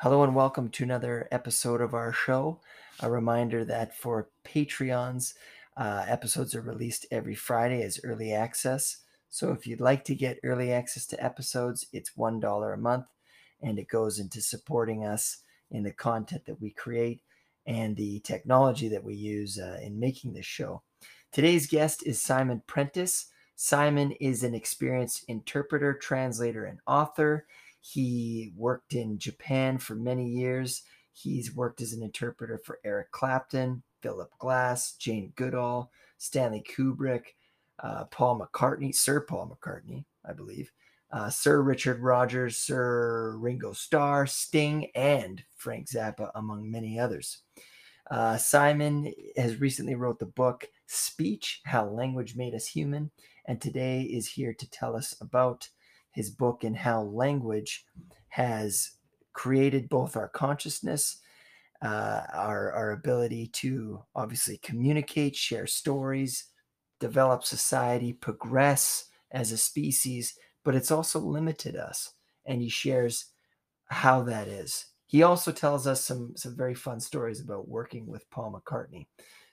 Hello and welcome to another episode of our show. A reminder that for Patreons, uh, episodes are released every Friday as early access. So if you'd like to get early access to episodes, it's $1 a month and it goes into supporting us in the content that we create and the technology that we use uh, in making this show. Today's guest is Simon Prentis. Simon is an experienced interpreter, translator, and author. He worked in Japan for many years. He's worked as an interpreter for Eric Clapton, Philip Glass, Jane Goodall, Stanley Kubrick, uh, Paul McCartney, Sir Paul McCartney, I believe, uh, Sir Richard Rodgers, Sir Ringo Starr, Sting, and Frank Zappa, among many others. Uh, Simon has recently wrote the book Speech: How Language Made Us Human, and today is here to tell us about his book and how language has created both our consciousness, uh, our, our ability to obviously communicate, share stories, develop society, progress as a species, but it's also limited us. And he shares how that is. He also tells us some, some very fun stories about working with Paul McCartney.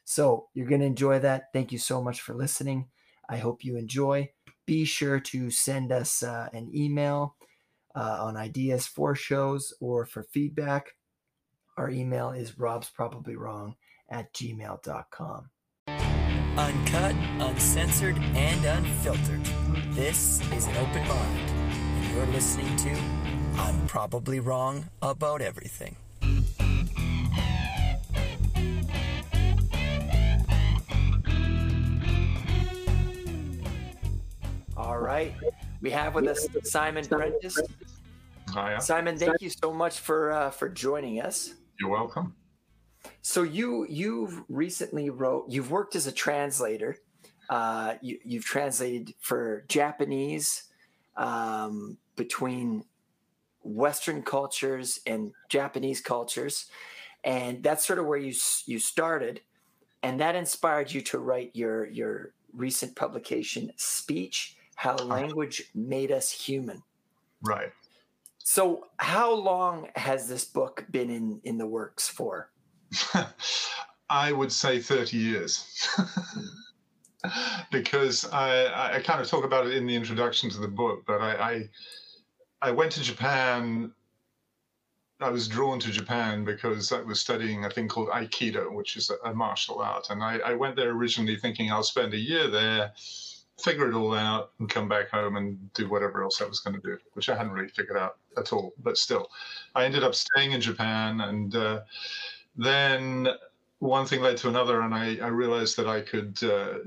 So you're going to enjoy that. Thank you so much for listening. I hope you enjoy be sure to send us uh, an email uh, on ideas for shows or for feedback. Our email is rob's probably wrong at gmail.com. Uncut, uncensored, and unfiltered. This is an open mind, and you're listening to I'm Probably Wrong About Everything. Right. We have with us Simon Prentis. Hiya. Simon, thank you so much for uh, for joining us. You're welcome. So you you've recently wrote you've worked as a translator. Uh, you, you've translated for Japanese um, between Western cultures and Japanese cultures, and that's sort of where you you started, and that inspired you to write your your recent publication, Speech: How Language Made Us Human. Right. So, how long has this book been in in the works for? I would say 30 years. because I, I kind of talk about it in the introduction to the book, but I, I, I went to Japan. I was drawn to Japan because I was studying a thing called Aikido, which is a, a martial art. And I, I went there originally thinking I'll spend a year there, figure it all out, and come back home and do whatever else I was going to do, which I hadn't really figured out at all. But still, I ended up staying in Japan and. Uh, then one thing led to another, and I, I realized that I could uh,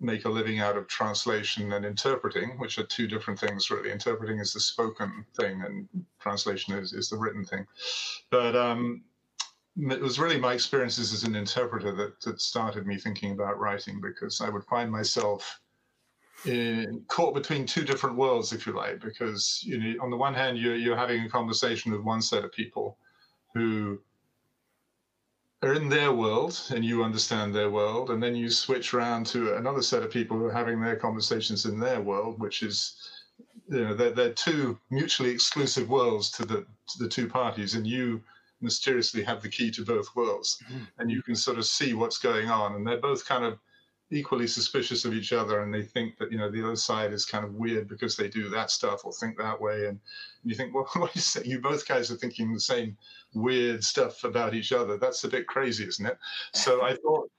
make a living out of translation and interpreting, which are two different things, really. Interpreting is the spoken thing, and translation is, is the written thing. But um, it was really my experiences as an interpreter that, that started me thinking about writing because I would find myself in, caught between two different worlds, if you like, because you know, on the one hand, you're, you're having a conversation with one set of people who are in their world and you understand their world and then you switch around to another set of people who are having their conversations in their world which is you know they're, they're two mutually exclusive worlds to the to the two parties and you mysteriously have the key to both worlds Mhm. and you can sort of see what's going on and they're both kind of equally suspicious of each other and they think that you know the other side is kind of weird because they do that stuff or think that way and you think well what is it? you say you both guys are thinking the same weird stuff about each other that's a bit crazy isn't it so i thought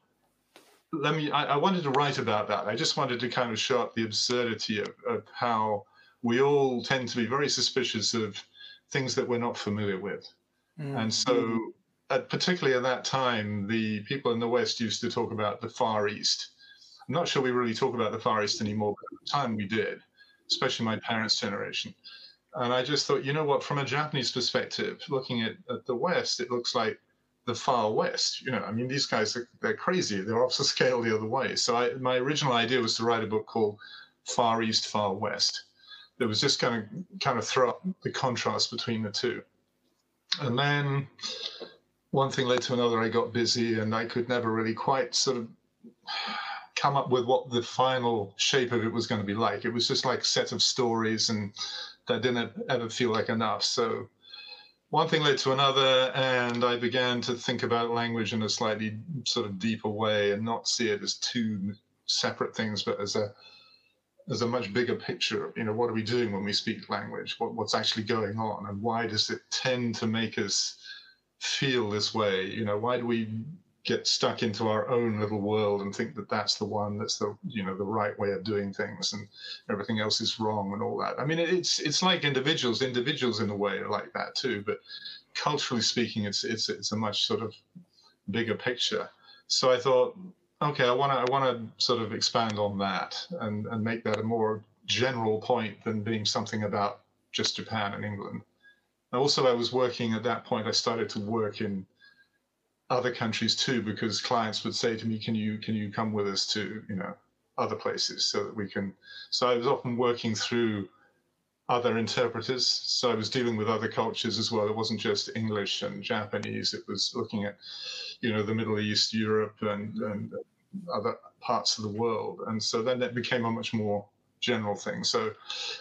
let me I, I wanted to write about that i just wanted to kind of show up the absurdity of, of how we all tend to be very suspicious of things that we're not familiar with Mm. and so, at, particularly at that time, the people in the West used to talk about the Far East. I'm not sure we really talk about the Far East anymore, but at the time we did, especially my parents' generation. And I just thought, you know what, from a Japanese perspective, looking at, at the West, it looks like the Far West. You know, I mean, these guys, are, they're crazy. They're off the scale the other way. So I, my original idea was to write a book called Far East, Far West. That was just kind of kind of throw up the contrast between the two and then one thing led to another. I got busy, and I could never really quite sort of come up with what the final shape of it was going to be like. It was just like a set of stories, and that didn't ever feel like enough. So one thing led to another, and I began to think about language in a slightly sort of deeper way and not see it as two separate things, but as a as a much bigger picture. You know, what are we doing when we speak language? What, what's actually going on, and why does it tend to make us feel this way? You know, why do we get stuck into our own little world and think that that's the one that's the you know the right way of doing things and everything else is wrong and all that. I mean it's it's like individuals individuals in a way are like that too but culturally speaking it's it's it's a much sort of bigger picture. So i thought okay i want to i want to sort of expand on that and and make that a more general point than being something about just japan and england. Also i was working at that point i started to work in other countries too, because clients would say to me, "Can you can you come with us to you know other places so that we can?" So I was often working through other interpreters. So I was dealing with other cultures as well. It wasn't just English and Japanese. It was looking at you know the Middle East, Europe, and and other parts of the world. And so then that became a much more general thing. So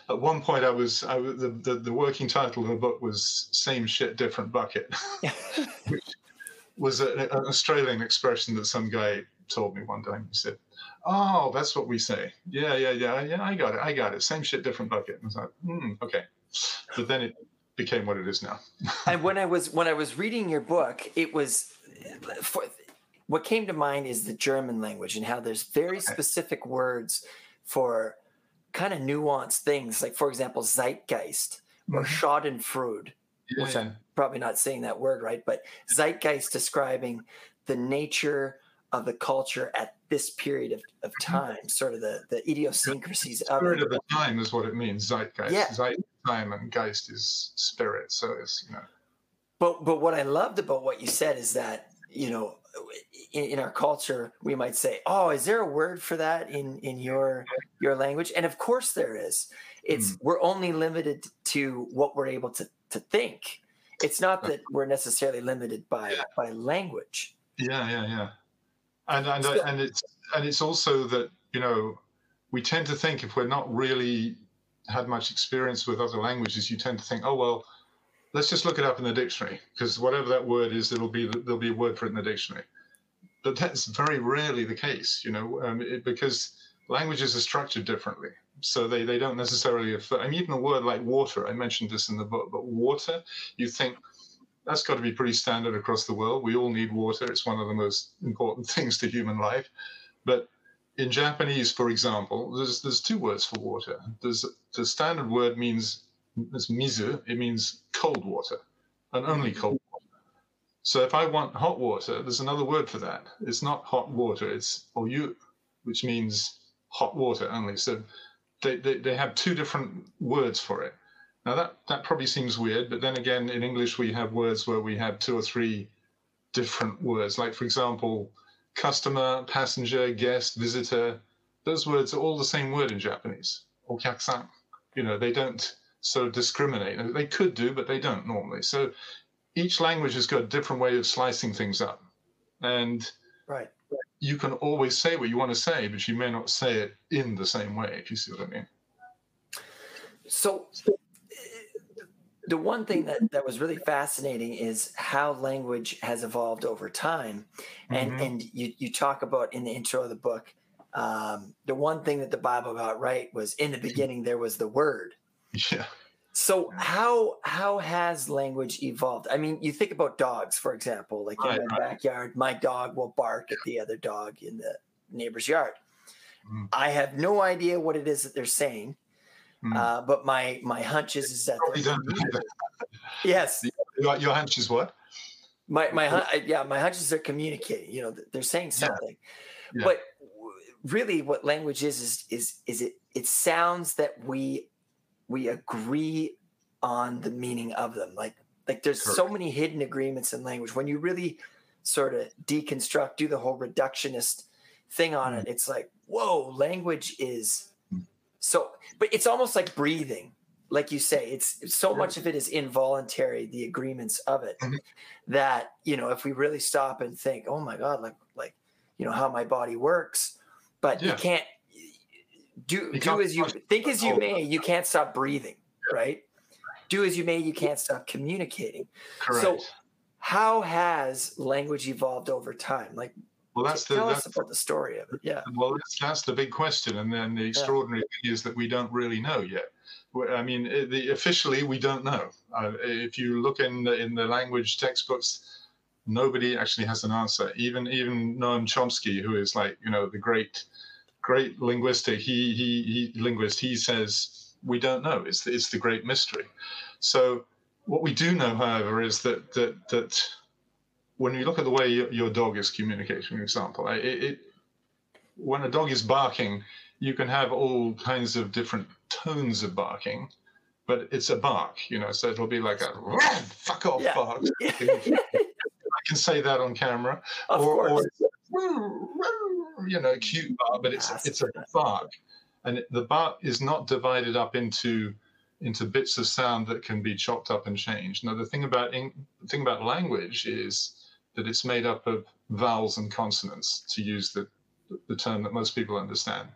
at one point I was, I was the, the, the working title of the book was same shit, different bucket, which was a, an Australian expression that some guy told me one time. He said, "Oh, that's what we say. Yeah, yeah, yeah, yeah. I got it. I got it. Same shit, different bucket." And I was like, hmm, "Okay," but then it became what it is now. and when I was when I was reading your book, it was for, what came to mind is the German language and how there's very specific words for kind of nuanced things. Like, for example, Zeitgeist or mm-hmm. Schadenfreude yeah. Probably not saying that word right, but zeitgeist describing the nature of the culture at this period of, of mm-hmm. time, sort of the, the idiosyncrasies the spirit of, of the time is what it means. Zeitgeist. Yeah. Zeit, time and geist is spirit. So it's you know. But but what I loved about what you said is that you know in, in, our culture we might say oh is there a word for that in in your your language and of course there is it's mm. we're only limited to what we're able to to think. It's not that we're necessarily limited by yeah. by language. Yeah, yeah, yeah. And and so, and it's and it's also that you know we tend to think if we're not really had much experience with other languages, you tend to think, oh well, let's just look it up in the dictionary because whatever that word is, it'll be there'll be a word for it in the dictionary. But that's very rarely the case, you know, um, it, because languages are structured differently so they, they don't necessarily I mean, even a word like water, I mentioned this in the book, but water, you think that's got to be pretty standard across the world. We all need water. It's one of the most important things to human life. But in Japanese, for example, there's there's two words for water. There's the standard word means it's mizu. It means cold water, and only mm-hmm. cold water. So if I want hot water, there's another word for that. It's not hot water. It's oyu, which means hot water only. So they, they, they have two different words for it. Now that that probably seems weird, but then again, in English we have words where we have two or three different words. Like for example, customer, passenger, guest, visitor. Those words are all the same word in Japanese. Okyakusan. You know, they don't sort of discriminate. They could do, but they don't normally. So each language has got a different way of slicing things up. And right you can always say what you want to say, but you may not say it in the same way, if you see what I mean. So, the one thing that, that was really fascinating is how language has evolved over time. And, mm-hmm. and you, you talk about in the intro of the book, um, the one thing that the Bible got right was in the beginning there was the word. Yeah. So how how has language evolved? I mean, you think about dogs, for example. Like in right, my right. backyard, my dog will bark at the other dog in the neighbor's yard. Mm. I have no idea what it is that they're saying, mm. uh, but my my hunch is, is that yes. Your, your hunch is what? My my yeah, my hunch is they're communicating. You know, they're saying something, yeah. Yeah. but really, what language is is is is it it sounds that we we agree on the meaning of them. Like like there's Correct. so many hidden agreements in language. When you really sort of deconstruct, do the whole reductionist thing on mm. it, it's like, whoa, language is mm. so but it's almost like breathing. Like you say, it's so much of it is involuntary, the agreements of it, mm-hmm. that you know, if we really stop and think, oh my God, like like you know how my body works, but yeah. you can't do do as you think as you may, you can't stop breathing, right? do as you may, you can't stop communicating. Correct. So, how has language evolved over time? Like, well, that's the tell that's, us about the story of it. Yeah. well, that's, that's the big question, and then the extraordinary thing is that we don't really know yet. I mean, the, officially we don't know. Uh, if you look in the, in the language textbooks, nobody actually has an answer. Even even Noam Chomsky, who is like you know the great great linguistic, he he, he linguist, he says we don't know. It's it's the great mystery. So what we do know, however, is that that that when you look at the way your dog is communicating, for example, it, it when a dog is barking, you can have all kinds of different tones of barking, but it's a bark, you know. So it'll be like a fuck off yeah. bark. I can say that on camera, of or, course. or you know, cute bark, but it's it's a bark, and the bark is not divided up into into bits of sound that can be chopped up and changed. Now, the thing about the thing about language is that it's made up of vowels and consonants, to use the the term that most people understand.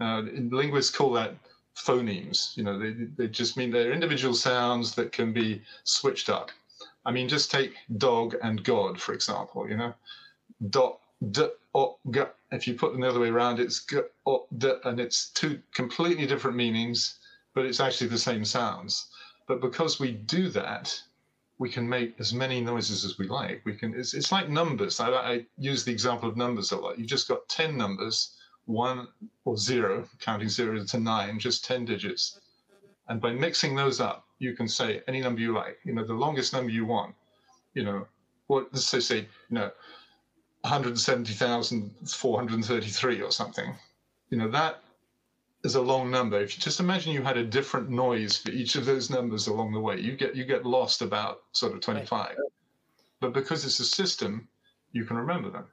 Now, linguists call that phonemes. You know, they, they just mean they're individual sounds that can be switched up. I mean, just take dog and God, for example, you know, dot, d, o, g. If you put them the other way around, it's g, o, d, and it's two completely different meanings, but it's actually the same sounds. But because we do that, we can make as many noises as we like. We can. It's, it's like numbers. I, I use the example of numbers a lot. You've just got ten numbers, one or zero, counting zero to nine, just 10 digits. And by mixing those up, you can say any number you like, you know, the longest number you want, you know, what let's say, say, you know, 170,433 or something. You know, that is a long number. If you just imagine you had a different noise for each of those numbers along the way, you get you get lost about sort of 25. But because it's a system, you can remember them.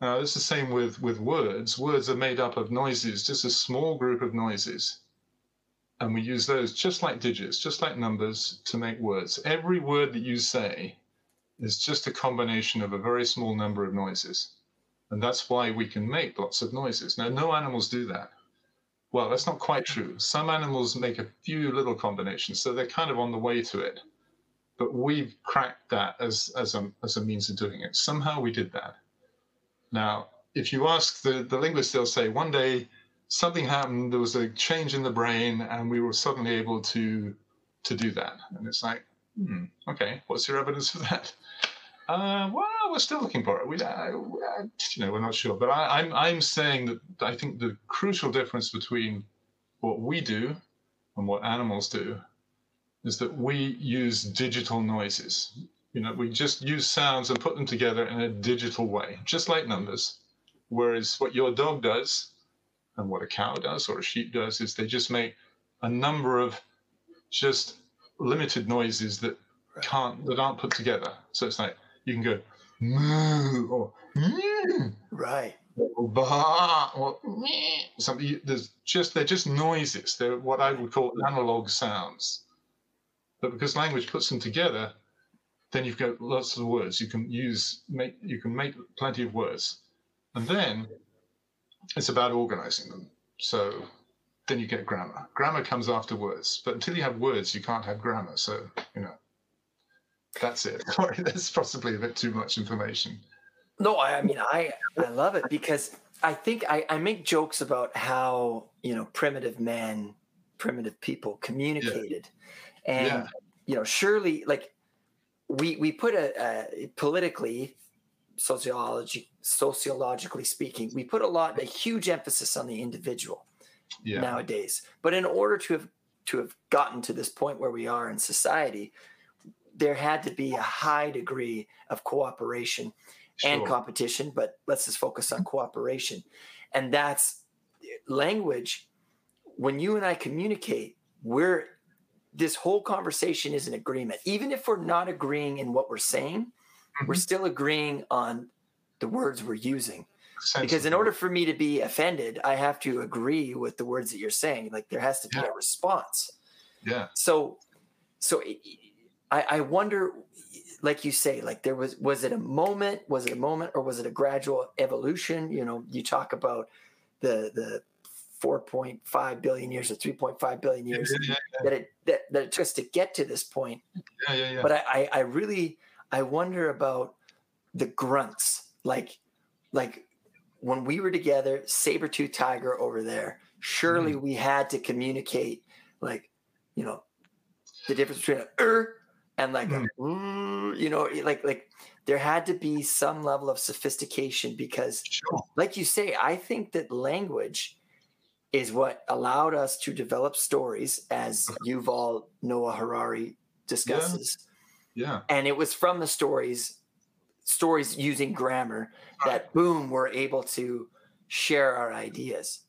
Now, it's the same with, with words. Words are made up of noises, just a small group of noises. And we use those just like digits, just like numbers to make words. Every word that you say is just a combination of a very small number of noises. And that's why we can make lots of noises. Now, no animals do that. Well, that's not quite true. Some animals make a few little combinations, so they're kind of on the way to it. But we've cracked that as, as, a, as a means of doing it. Somehow we did that. Now, if you ask the, the linguist, they'll say one day something happened, there was a change in the brain, and we were suddenly able to to do that. And it's like, hmm, okay, what's your evidence for that? Uh, well, we're still looking for it. We, uh, you know, we're not sure. But I, I'm I'm saying that I think the crucial difference between what we do and what animals do is that we use digital noises. You know, we just use sounds and put them together in a digital way, just like numbers. Whereas what your dog does and what a cow does or a sheep does is they just make a number of just limited noises that can't that aren't put together. So it's like you can go moo or mm, right or bah or something. There's just they're just noises. They're what I would call analog sounds. But because language puts them together, then you've got lots of words. You can use make you can make plenty of words, and then it's about organizing them. So then you get grammar. Grammar comes after words, but until you have words, you can't have grammar. So you know, that's it. Sorry, that's possibly a bit too much information. No, I mean I I love it because I think I, I make jokes about how you know primitive man, primitive people communicated, yeah. and yeah. you know surely like we we put a, a politically sociology sociologically speaking we put a lot a huge emphasis on the individual yeah. nowadays but in order to have to have gotten to this point where we are in society there had to be a high degree of cooperation sure. and competition but let's just focus on cooperation and that's language when you and i communicate we're this whole conversation is an agreement. Even if we're not agreeing in what we're saying, mm-hmm. we're still agreeing on the words we're using. Because in order for me to be offended, I have to agree with the words that you're saying. Like there has to be yeah. a response. Yeah. So, so I, I wonder, like you say, like there was was it a moment? Was it a moment, or was it a gradual evolution? You know, you talk about the the 4.5 billion years or 3.5 billion years Yeah, yeah, yeah. that it that, that it took us to get to this point. Yeah, yeah, yeah. But I, I, I really I wonder about the grunts. Like like when we were together, saber tooth tiger over there, surely Mm-hmm. we had to communicate like, you know, the difference between a er and like a. "Mm," you know, like like there had to be some level of sophistication because sure. like you say, I think that language is what allowed us to develop stories, as Yuval Noah Harari discusses. Yeah. And it was from the stories, stories using grammar, that boom, we're able to share our ideas.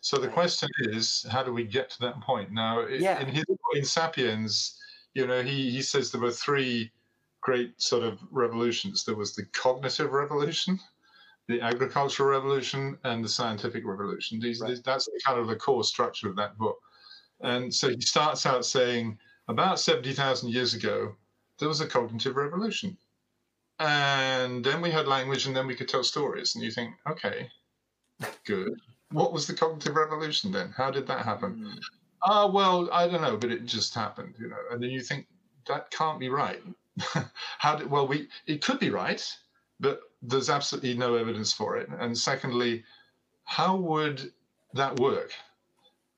So the Right. question is, how do we get to that point? Now, Yeah. in his in *Sapiens*, you know, he he says there were three great sort of revolutions. There was the cognitive revolution, the agricultural revolution, and the scientific revolution. These, Right. that's kind of the core structure of that book. And so he starts out saying, about seventy thousand years ago, there was a cognitive revolution, and then we had language, and then we could tell stories. And you think, okay, good. What was the cognitive revolution then? How did that happen? Mm, Ah, well, I don't know, but it just happened, you know. And then you think that can't be right. How did? Well, we it could be right, but there's absolutely no evidence for it. And secondly, how would that work?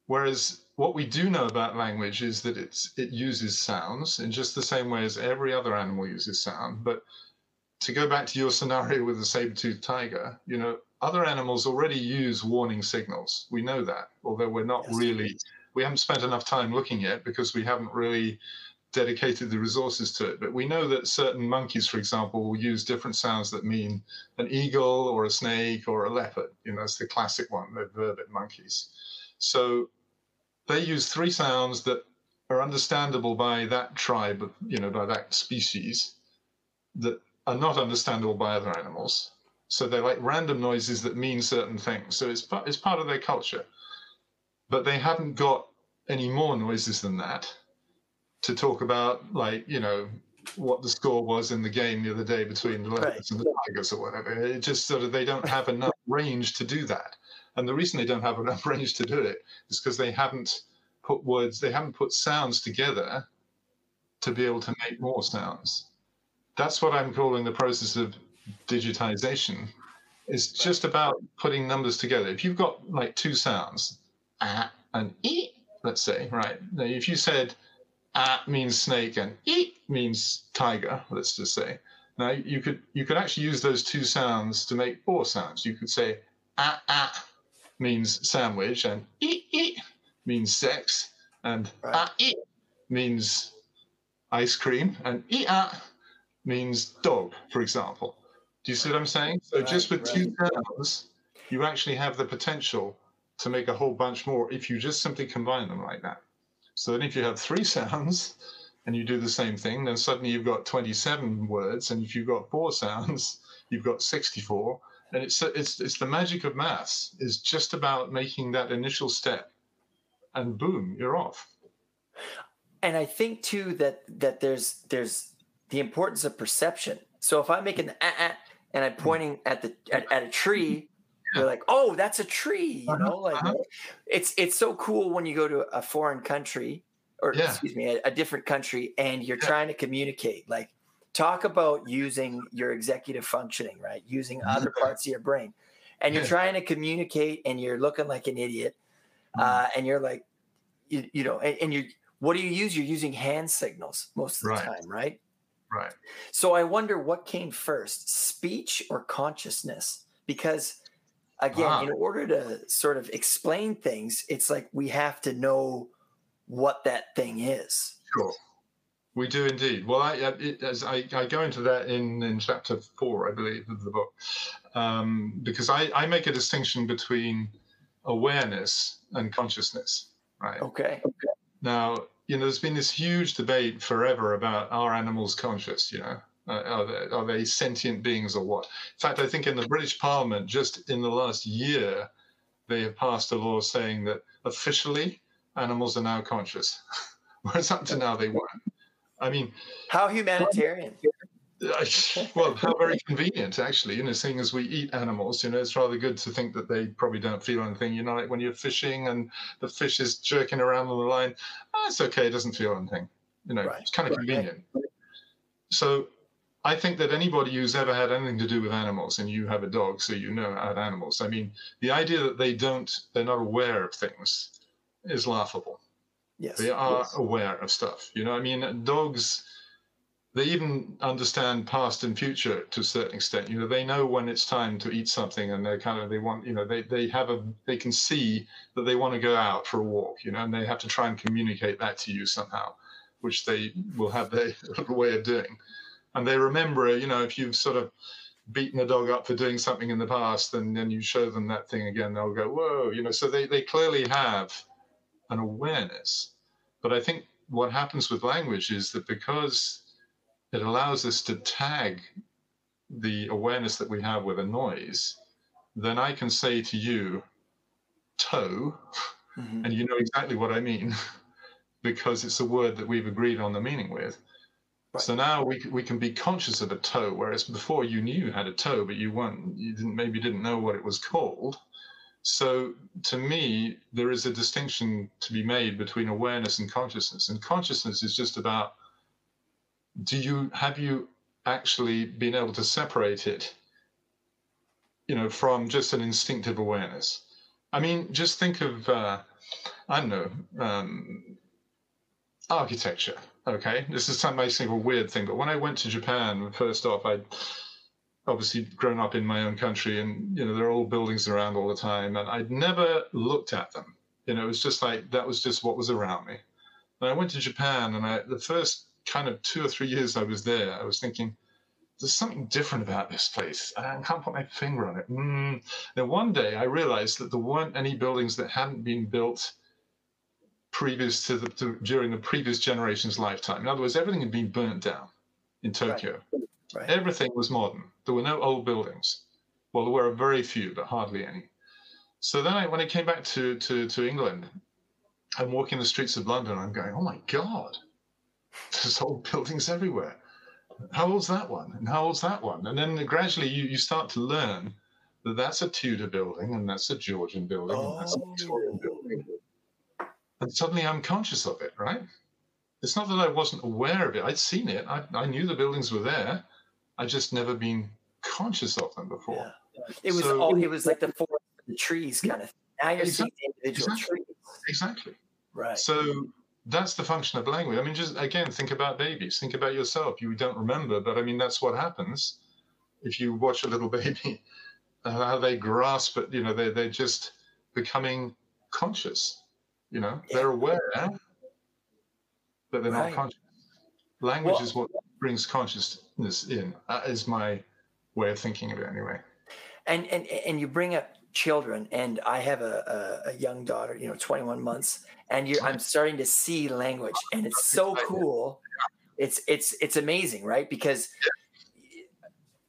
Whereas what we do know about language is that it's it uses sounds in just the same way as every other animal uses sound. But to go back to your scenario with the saber-toothed tiger, you know, other animals already use warning signals. We know that, although we're not Yes. really we haven't spent enough time looking yet because we haven't really dedicated the resources to it. But we know that certain monkeys, for example, will use different sounds that mean an eagle or a snake or a leopard. You know, it's the classic one, the vervet monkeys. So they use three sounds that are understandable by that tribe, you know, by that species, that are not understandable by other animals. So they're like random noises that mean certain things. So it's part, it's part of their culture. But they haven't got any more noises than that to talk about, like, you know, what the score was in the game the other day between the leopards and the tigers or whatever. It just sort of, they don't have enough range to do that. And the reason they don't have enough range to do it is because they haven't put words, they haven't put sounds together to be able to make more sounds. That's what I'm calling the process of digitization. It's just about putting numbers together. If you've got like two sounds, ah and e, let's say, right? Now, if you said ah means snake and e means tiger, let's just say. Now you could you could actually use those two sounds to make four sounds. You could say ah ah means sandwich and e e means sex and Right. ah e means ice cream and e ah means dog, for example. Do you see what I'm saying? So just Right, with two sounds, you actually have the potential to make a whole bunch more if you just simply combine them like that. So then if you have three sounds and you do the same thing, then suddenly you've got 27 words. And if you've got four sounds, you've got 64. And it's it's it's the magic of maths is just about making that initial step and boom, you're off. And I think too that that there's there's the importance of perception. So if I'm making the ah, ah, and I'm pointing at the at, at a tree, you're like, oh, that's a tree. You know, like uh-huh. it's it's so cool when you go to a foreign country or Yeah. excuse me, a, a different country, and you're Yeah. trying to communicate. Like, talk about using your executive functioning, right? Using other parts of your brain, and you're trying to communicate, and you're looking like an idiot, Mm. uh, and you're like, you, you know, and, and you what do you use? You're using hand signals most of the Right. time, right? Right. So I wonder what came first, speech or consciousness? Because again, Ah. in order to sort of explain things, it's like we have to know what that thing is. Sure. We do indeed. Well, I, I- it, as I, I go into that in, in chapter four, I believe, of the book, um, because I, I make a distinction between awareness and consciousness, right? Okay. Okay. Now, you know, there's been this huge debate forever about are animals conscious, you know? Uh, are, they, are they sentient beings or what? In fact, I think in the British Parliament, just in the last year, they have passed a law saying that officially animals are now conscious, whereas up to now they weren't. I mean, How humanitarian. well, how very convenient, actually. You know, seeing as we eat animals, you know, it's rather good to think that they probably don't feel anything. You know, like when you're fishing and the fish is jerking around on the line, oh, it's okay, it doesn't feel anything. You know, right. it's kind of right. convenient. So I think that anybody who's ever had anything to do with animals, and you have a dog, so you know about animals. I mean, the idea that they don't, they're not aware of things is laughable. Yes. They are yes. aware of stuff. You know, I mean, dogs they even understand past and future to a certain extent. You know, they know when it's time to eat something, and they're kind of they want you know they they have a they can see that they want to go out for a walk. You know, and they have to try and communicate that to you somehow, which they will have their way of doing, and they remember. You know, if you've sort of beaten a dog up for doing something in the past, and then you show them that thing again, they'll go whoa. You know, so they they clearly have an awareness. But I think what happens with language is that because it allows us to tag the awareness that we have with a noise, then I can say to you, toe, mm-hmm. and you know exactly what I mean because it's a word that we've agreed on the meaning with. Right. So now we, we can be conscious of a toe, whereas before you knew you had a toe, but you weren't, you didn't, maybe didn't know what it was called. So to me, there is a distinction to be made between awareness and consciousness. And consciousness is just about do you have you actually been able to separate it you know from just an instinctive awareness? I mean just think of uh, i don't know um, architecture okay? This is some basically a weird thing but when i went to japan first off i'd obviously grown up in my own country and you know there are old buildings around all the time and i'd never looked at them. You know it was just like that was just what was around me. And i went to japan and i the first kind of two or three years I was there, I was thinking, there's something different about this place. I can't put my finger on it. Mm. Then one day I realized that there weren't any buildings that hadn't been built previous to the to, during the previous generation's lifetime. In other words, everything had been burnt down in Tokyo. Right. Right. Everything was modern. There were no old buildings. Well, there were very few, but hardly any. So then, I, when I came back to, to, to England, I'm walking the streets of London. I'm going, oh my God, there's old buildings everywhere. How old's that one? And how old's that one? And then gradually you, you start to learn that that's a Tudor building and that's a Georgian building oh. and that's a oh. Victorian building. And suddenly I'm conscious of it, right? It's not that I wasn't aware of it. I'd seen it. I, I knew the buildings were there. I'd just never been conscious of them before. Yeah. It was so, all, it was like the forest the trees kind of. Now you're exactly, seeing individual exactly, trees. Exactly. Right. So that's the function of language. I mean, just again, think about babies. Think about yourself. You don't remember, but I mean, that's what happens if you watch a little baby. Uh, how they grasp it. You know, they're they're just becoming conscious. You know, they're aware, but they're right. not conscious. Language well, is what brings consciousness in. That is my way of thinking of it, anyway. And and and you bring up children, and I have a, a, a young daughter, you know, 21 months, and you're I'm starting to see language, and it's so cool. It's it's it's amazing, right? Because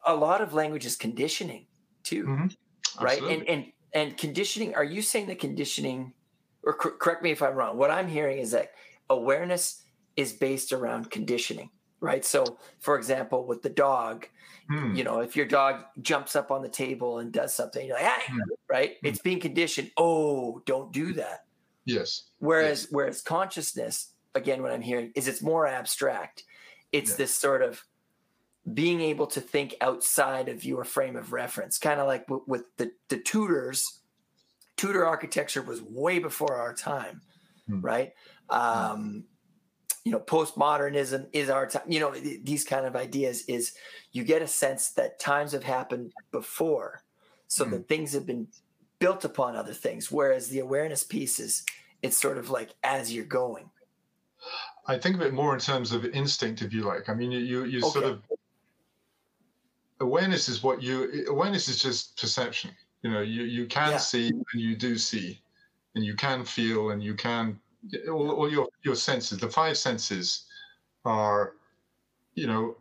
a lot of language is conditioning too, mm-hmm. right? And and and conditioning. Are you saying that conditioning, or correct me if I'm wrong? What I'm hearing is that awareness is based around conditioning, right? So, for example, with the dog, Hmm. You know, if your dog jumps up on the table and does something, you're like, ah, hmm. right? Hmm. It's being conditioned. Oh, don't do that. Yes. Whereas, yes. whereas consciousness, again, what I'm hearing is it's more abstract. It's this sort of being able to think outside of your frame of reference, kind of like w- with the, the Tudors. Tudor architecture was way before our time, hmm. right? Um, you know postmodernism is our time you know these kind of ideas is you get a sense that times have happened before so mm. that things have been built upon other things whereas the awareness piece is it's sort of like as you're going i think of it more in terms of instinct if you like i mean you you, you okay. sort of awareness is what you awareness is just perception you know you you can yeah. see and you do see and you can feel and you can all, all your your senses, the five senses, are, you know,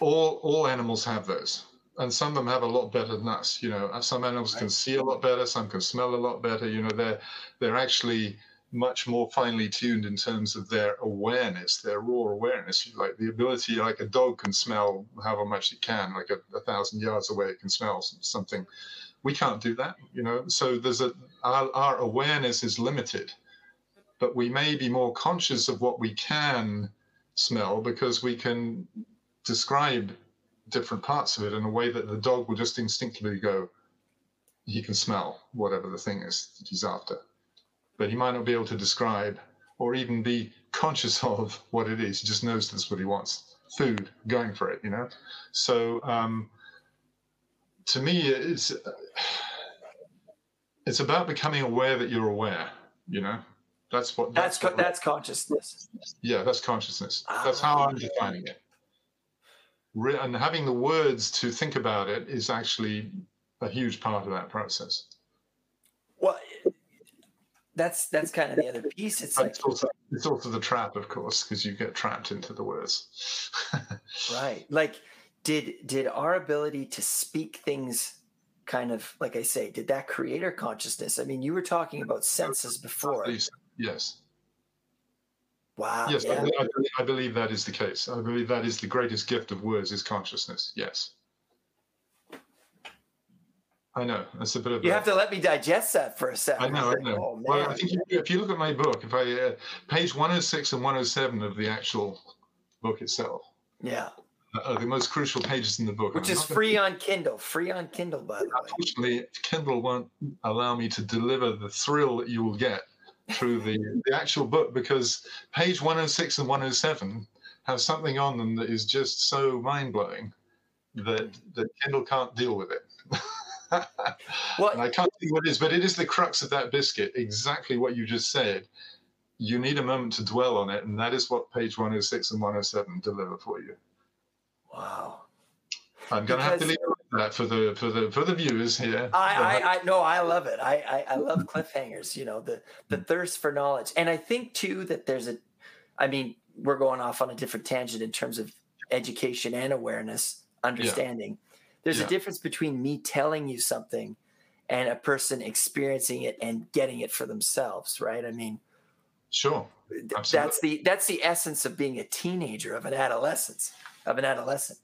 all all animals have those, and some of them have a lot better than us. You know, uh, some animals right. can see a lot better, some can smell a lot better. You know, they're they're actually much more finely tuned in terms of their awareness, their raw awareness. Like the ability, like a dog can smell however much it can, like a, a thousand yards away, it can smell something. We can't do that, you know. So there's a our, our awareness is limited, but we may be more conscious of what we can smell because we can describe different parts of it in a way that the dog will just instinctively go, he can smell whatever the thing is that he's after but he might not be able to describe or even be conscious of what it is. He just knows that's what he wants. Food, going for it, you know. So um, to me, it's it's about becoming aware that you're aware. You know, that's what that's that's, what, that's consciousness. Yeah, that's consciousness. Ah. That's how I'm defining it. And having the words to think about it is actually a huge part of that process. Well, that's that's kind of the other piece. It's like it's also, it's also the trap, of course, because you get trapped into the words. right. Like, did did our ability to speak things kind of like I say, did that create our consciousness? I mean, you were talking about senses before. Yes. Wow. Yes, yeah. I, I, believe that is the case. I believe that is the greatest gift of words is consciousness. Yes. I know that's a bit of. You a, have to let me digest that for a second. I know. I know. Oh, well, I think if you look at my book, if I uh, page 106 and 107 of the actual book itself. Yeah. Are the most crucial pages in the book, which is free on Kindle. Free on Kindle, by the way. Unfortunately, Kindle won't allow me to deliver the thrill that you will get through the, the actual book because page 106 and 107 have something on them that is just so mind blowing that that Kindle can't deal with it. well, I can't think what it is, but it is the crux of that biscuit. Exactly what you just said. You need a moment to dwell on it, and that is what page 106 and 107 deliver for you. Wow. I'm going to have to leave that for the for the for the viewers here. I I, I no, I love it. I, I I love cliffhangers. You know the the thirst for knowledge, and I think too that there's a. I mean, we're going off on a different tangent in terms of education and awareness, understanding. Yeah there's yeah. a difference between me telling you something and a person experiencing it and getting it for themselves, right? I mean, sure. Absolutely. That's the that's the essence of being a teenager, of an adolescence, of an adolescent.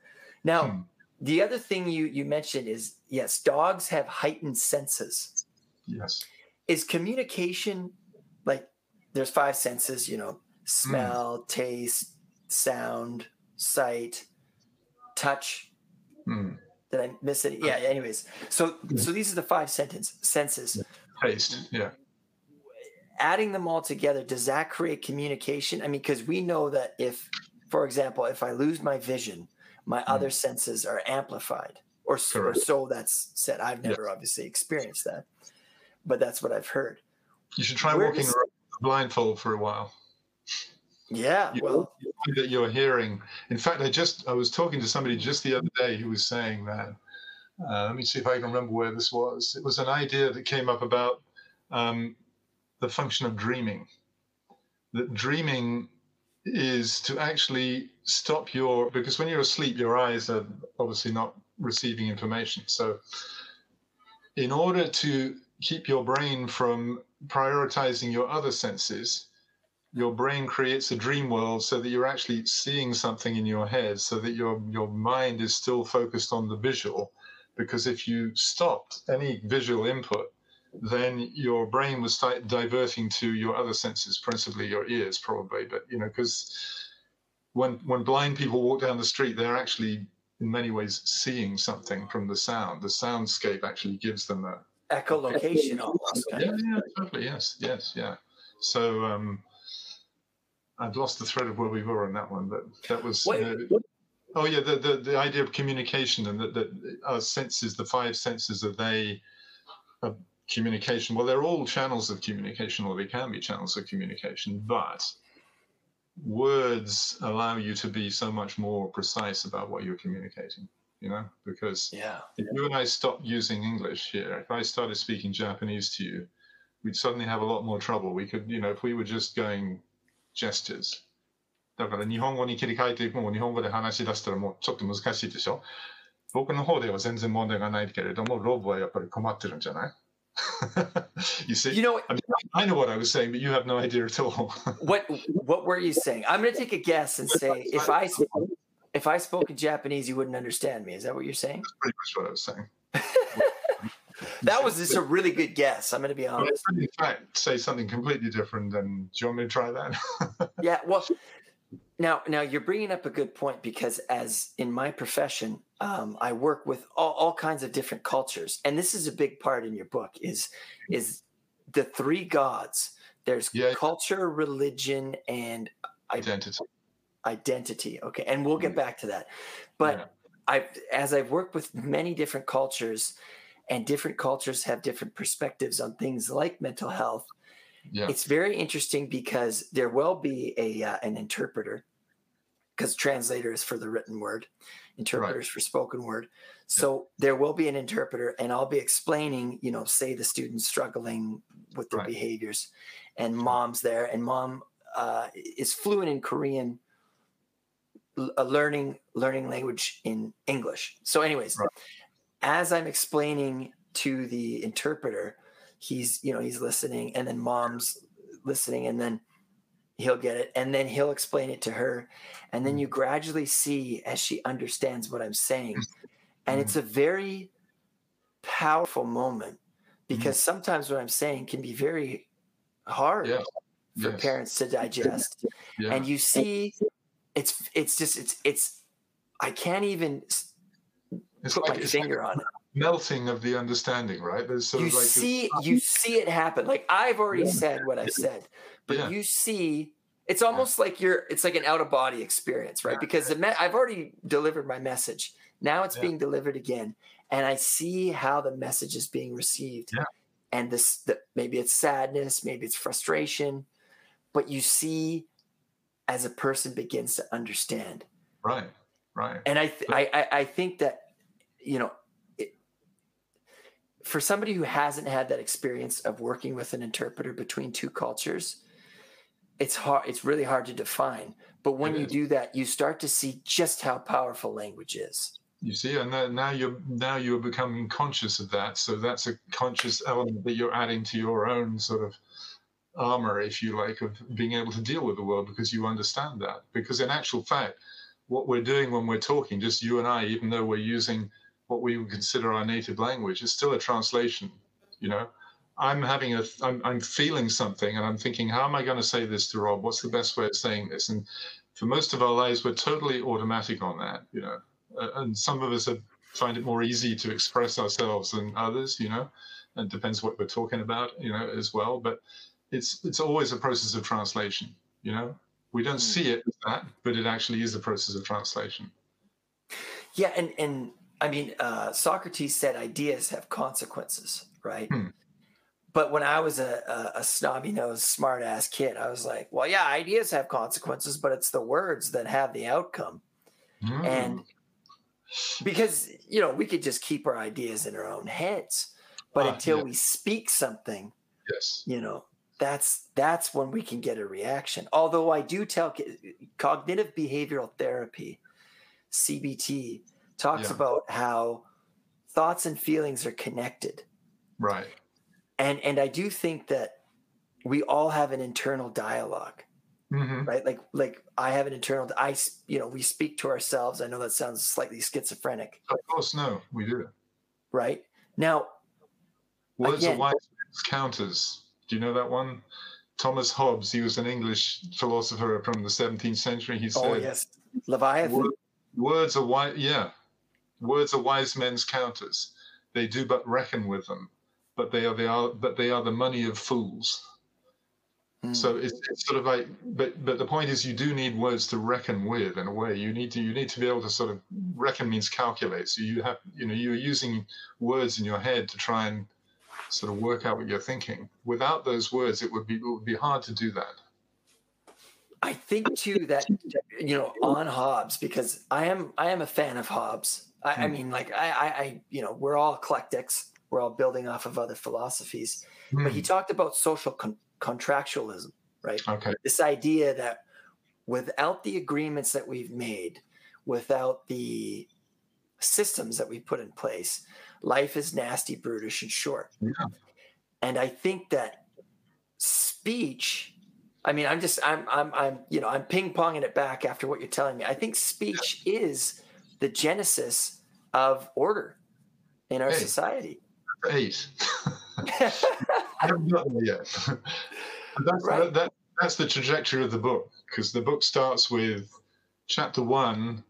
Now, hmm. The other thing you you mentioned is yes, dogs have heightened senses. Yes. Is communication like there's five senses, you know, smell, mm. taste, sound, sight, touch. Mm. Did I miss it? Yeah. Anyways, so so these are the five sentence senses. Taste. Yeah. Adding them all together, does that create communication? I mean, because we know that if, for example, if I lose my vision, my mm. other senses are amplified, or, or, so that's said. I've never yes. obviously experienced that, but that's what I've heard. You should try Where walking does, blindfold for a while. Yeah, you well, that you're hearing. In fact, I just I was talking to somebody just the other day who was saying that. Uh, let me see if I can remember where this was. It was an idea that came up about um, the function of dreaming. That dreaming is to actually stop your because when you're asleep, your eyes are obviously not receiving information. So, in order to keep your brain from prioritizing your other senses, your brain creates a dream world so that you're actually seeing something in your head so that your your mind is still focused on the visual because if you stopped any visual input then your brain was start diverting to your other senses principally your ears probably but you know because when when blind people walk down the street they're actually in many ways seeing something from the sound. The soundscape actually gives them a echolocation almost yeah, yeah totally yes yes yeah. So um I've lost the thread of where we were on that one, but that was. Uh, oh yeah, the, the the idea of communication and that that our senses, the five senses, are they of communication? Well, they're all channels of communication, or they can be channels of communication, but words allow you to be so much more precise about what you're communicating. You know, because yeah. if you and I stopped using English here, if I started speaking Japanese to you, we'd suddenly have a lot more trouble. We could, you know, if we were just going gestures だから日本語に切り替えてもう日本語で話し出したらもうちょっと難しいでしょ僕の方では全然問題がないけれどもローブはやっぱり困ってるんじゃない you see, You know I, mean, I know what I was saying, but you have no idea at all. what? What were you saying? I'm going to take a guess and say if I if I spoke in Japanese, you wouldn't understand me. Is that what you're saying? That's pretty much what I was saying. That was just a really good guess. I'm going to be honest. I, in fact, say something completely different, then do you want me to try that? Yeah. Well, now now you're bringing up a good point because as in my profession, um, I work with all, all kinds of different cultures, and this is a big part in your book. Is is the three gods? There's Yeah. culture, religion, and Identity. identity. Okay, and we'll get back to that. But Yeah. I, as I've worked with many different cultures, and different cultures have different perspectives on things like mental health. Yeah. It's very interesting because there will be a uh, an interpreter, because translator is for the written word, interpreters for spoken word. So there will be an interpreter, and I'll be explaining, you know, say the students struggling with their Right. behaviors, and mom's there, and mom uh, is fluent in Korean, l- uh, learning learning language in English. So, anyways, Right. as I'm explaining to the interpreter, he's you know he's listening, and then mom's listening, and then he'll get it, and then he'll explain it to her, and then mm. you gradually see as she understands what I'm saying, and it's mm. a very powerful moment because mm. sometimes what I'm saying can be very hard Yeah. for Yes. parents to digest. Yeah. and you see it's it's just it's it's i can't even it's put like my finger like on it. melting of the understanding, right? There's sort you of like see you see it happen. Like i've already said what i've said but Yeah. you see it's almost like you're it's like an out of body experience right Yeah. because the me- i've already delivered my message now it's Yeah. being delivered again and i see how the message is being received Yeah. and this the, maybe it's sadness maybe it's frustration but you see as a person begins to understand right, right. and I, th- I, I, I think that you know, it, for somebody who hasn't had that experience of working with an interpreter between two cultures, it's hard. It's really hard to define. But when It you is. do that, you start to see just how powerful language is. You see, and now- now you're now you're becoming conscious of that. So that's a conscious element that you're adding to your own sort of armor, if you like, of being able to deal with the world because you understand that. Because in actual fact, what we're doing when we're talking, just you and I, even though we're using what we would consider our native language, is still a translation. You know, I'm having a, I'm, I'm feeling something, and I'm thinking, how am I going to say this to Rob? What's the best way of saying this? And for most of our lives, we're totally automatic on that. You know, uh, and some of us have, find it more easy to express ourselves than others. You know, and it depends what we're talking about. You know, as well. But it's it's always a process of translation. You know, we don't Mm. see it as that, but it actually is a process of translation. Yeah, and and I mean, uh, Socrates said ideas have consequences, right? Hmm. But when I was a, a, a snobby nosed, smart ass kid, I was like, well, yeah, ideas have consequences, but it's the words that have the outcome. Mm. and because you know we could just keep our ideas in our own heads but Ah, until yeah. we speak something yes, you know that's that's when we can get a reaction although i do tell cognitive behavioral therapy cbt talks Yeah. about how thoughts and feelings are connected right. And and i do think that we all have an internal dialogue hmm right like like i have an internal i you know we speak to ourselves i know that sounds slightly schizophrenic Of course, no, we do. right now Words Again- are wise men's counters. Do you know that one? Thomas Hobbes, he was an English philosopher from the 17th century. He said, oh yes leviathan Words are wise, yeah. Words are wise men's counters. They do but reckon with them, but they are they are but they are the money of fools. Hmm. So it's, it's sort of like, but but the point is, you do need words to reckon with in a way. You need to you need to be able to sort of reckon means calculate. So you have you know you're using words in your head to try and sort of work out what you're thinking. Without those words, it would be it would be hard to do that. i think too that you know on hobbes because i am i am a fan of hobbes i, I Hmm. mean like I, I i you know we're all eclectics we're all building off of other philosophies but he hmm. talked about social con- contractualism right Okay. this idea that without the agreements that we've made, without the systems that we put in place, life is nasty, brutish, and short. Yeah. And I think that speech, I mean, I'm just, I'm, I'm, I'm, you know, I'm ping ponging it back after what you're telling me. I think speech is the genesis of order in our hey, society. Eight. I haven't got there yet. that's, right. that, that's the trajectory of the book because the book starts with chapter one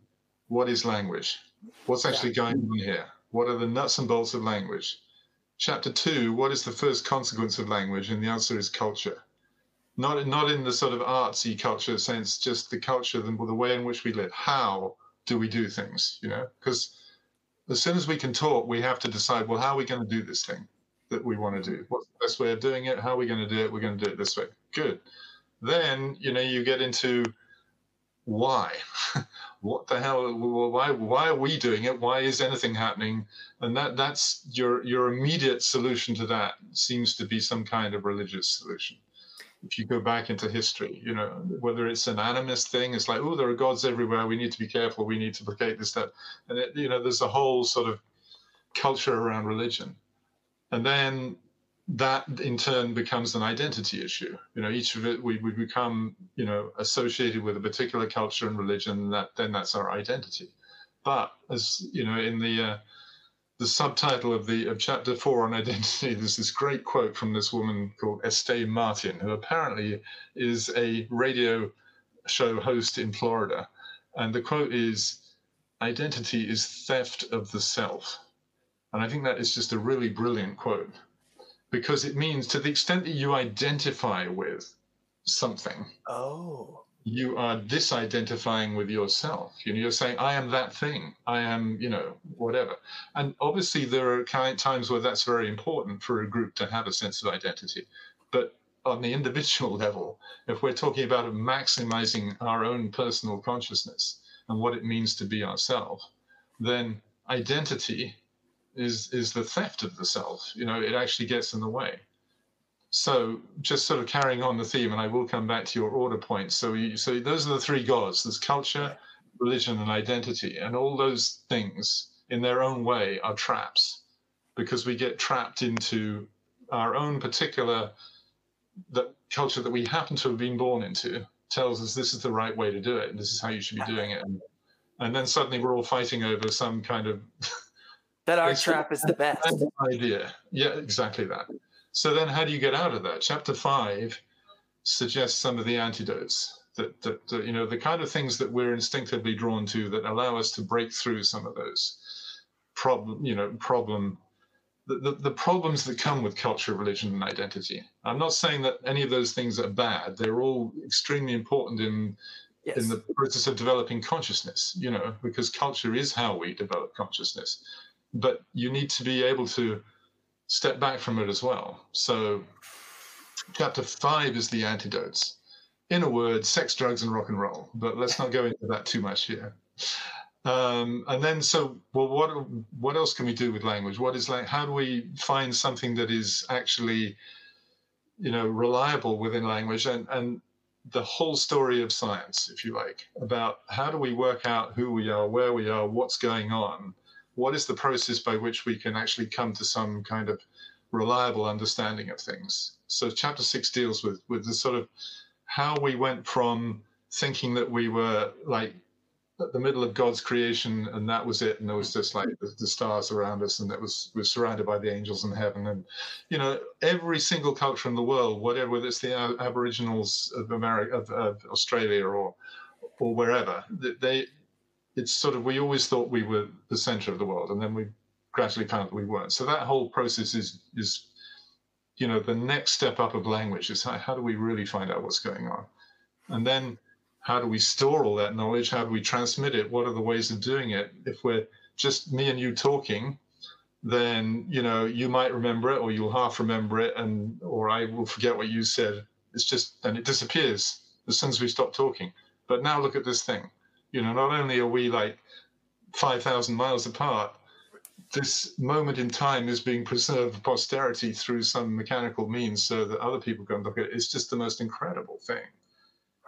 what is language? What's actually yeah. going on here? What are the nuts and bolts of language? Chapter two, what is the first consequence of language? And the answer is culture. Not, not in the sort of artsy culture sense, just the culture, the, the way in which we live. How do we do things? You know, because as soon as we can talk, we have to decide, well, how are we going to do this thing that we want to do? What's the best way of doing it? How are we going to do it? We're going to do it this way. Good. Then, you know, you get into why? what the hell? Why? Why are we doing it? Why is anything happening? And that that's your your immediate solution to that seems to be some kind of religious solution. If you go back into history, you know whether it's an animist thing, it's like oh there are gods everywhere. We need to be careful. We need to placate this stuff. And it, you know there's a whole sort of culture around religion. And then that in turn becomes an identity issue. You know, each of it we, we become, you know, associated with a particular culture and religion. That then that's our identity. But as you know, in the uh, the subtitle of the of chapter four on identity, there's this great quote from this woman called Estee Martin, who apparently is a radio show host in Florida, and the quote is, "Identity is theft of the self," and I think that is just a really brilliant quote because it means to the extent that you identify with something. Oh. You are disidentifying with yourself. You know, you're saying, I am that thing. I am, you know, whatever. And obviously, there are times where that's very important for a group to have a sense of identity. But on the individual level, if we're talking about maximizing our own personal consciousness and what it means to be ourselves, then identity is is the theft of the self. You know, it actually gets in the way. So just sort of carrying on the theme, and I will come back to your order points. So you, so those are the three gods: there's culture, religion, and identity, and all those things in their own way are traps, because we get trapped into our own particular the culture that we happen to have been born into tells us this is the right way to do it and this is how you should be doing it and, and then suddenly we're all fighting over some kind of that our trap is the best. Idea. Yeah, exactly that. So then how do you get out of that? Chapter five suggests some of the antidotes that, that, that, you know, the kind of things that we're instinctively drawn to that allow us to break through some of those problem, you know, problem, the, the, the problems that come with culture, religion, and identity. I'm not saying that any of those things are bad. They're all extremely important in Yes. in the process of developing consciousness, you know, because culture is how we develop consciousness but you need to be able to step back from it as well. So, chapter five is the antidotes. In a word, sex, drugs, and rock and roll. But let's not go into that too much here. Um, and then, so well, what what else can we do with language? What is like? How do we find something that is actually, you know, reliable within language? And and the whole story of science, if you like, about how do we work out who we are, where we are, what's going on, what is the process by which we can actually come to some kind of reliable understanding of things? So chapter six deals with with the sort of how we went from thinking that we were like at the middle of God's creation and that was it, and there was just like the, the stars around us, and that was was surrounded by the angels in heaven, and you know every single culture in the world, whatever whether it's the Aboriginals of America, of, of Australia, or or wherever, they it's sort of we always thought we were the center of the world, and then we gradually found that we weren't. So that whole process is is you know the next step up of language is how, how do we really find out what's going on, and then how do we store all that knowledge? How do we transmit it? What are the ways of doing it? If we're just me and you talking, then you know you might remember it or you'll half remember it and or i will forget what you said it's just and it disappears as soon as we stop talking but now look at this thing you know, not only are we like 5,000 miles apart, this moment in time is being preserved for posterity through some mechanical means so that other people can look at it. It's just the most incredible thing.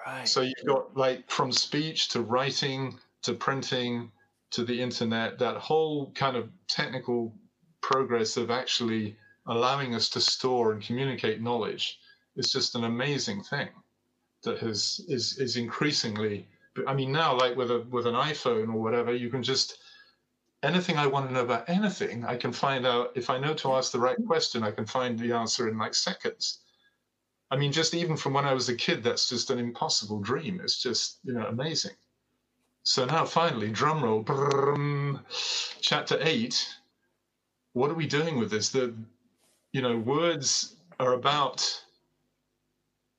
Right. So you've got like from speech to writing to printing to the internet, that whole kind of technical progress of actually allowing us to store and communicate knowledge is just an amazing thing that has is is increasingly I mean now like with a with an iPhone or whatever you can just anything I want to know about anything I can find out if I know to ask the right question I can find the answer in like seconds I mean just even from when I was a kid that's just an impossible dream it's just you know amazing so now finally drumroll chapter 8 what are we doing with this the you know words are about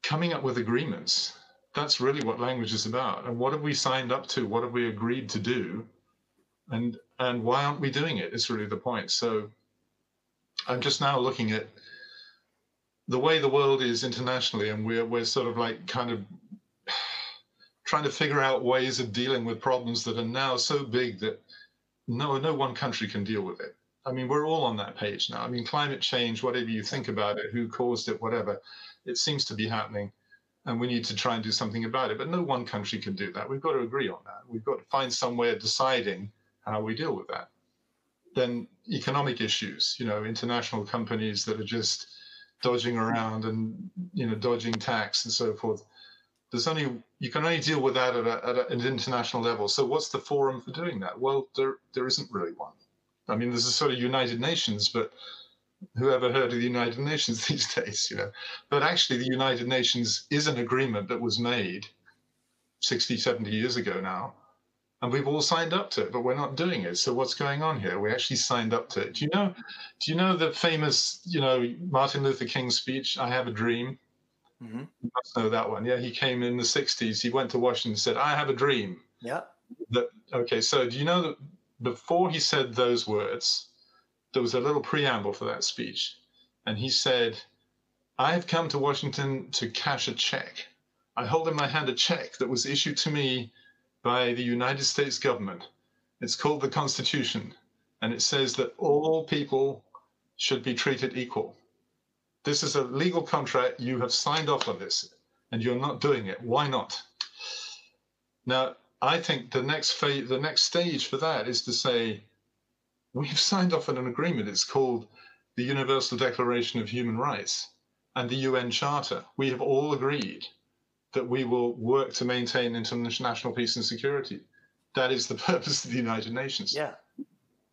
coming up with agreements. That's really what language is about. And what have we signed up to? What have we agreed to do? And and why aren't we doing it? Is really the point. So I'm just now looking at the way the world is internationally, and we're we're sort of like kind of trying to figure out ways of dealing with problems that are now so big that no no one country can deal with it. I mean, we're all on that page now. I mean, climate change, whatever you think about it, who caused it, whatever it seems to be happening, and we need to try and do something about it. But no one country can do that. We've got to agree on that. We've got to find some way of deciding how we deal with that. Then economic issues, you know, international companies that are just dodging around and you know dodging tax and so forth. There's only you can only deal with that at, a, at a, an international level. So what's the forum for doing that? Well, there there isn't really one. I mean, there's a sort of United Nations, but who ever heard of the United Nations these days, you know? But actually, the United Nations is an agreement that was made 60, 70 years ago now. And we've all signed up to it, but we're not doing it. So what's going on here? We actually signed up to it. Do you know? Do you know the famous, you know, Martin Luther King speech? I have a dream. Mm-hmm. You must know that one. Yeah, he came in the '60s. He went to Washington and said, "I have a dream." Yeah. That okay. So do you know that before he said those words, there was a little preamble for that speech. And he said, I have come to Washington to cash a check. I hold in my hand a check that was issued to me by the United States government. It's called the Constitution, and it says that all people should be treated equal. This is a legal contract. You have signed off on this, and you're not doing it. Why not? Now, I think the next phase, the next stage for that is to say, we've signed off on an agreement. It's called the Universal Declaration of Human Rights and the UN Charter. We have all agreed that we will work to maintain international peace and security. That is the purpose of the United Nations. Yeah.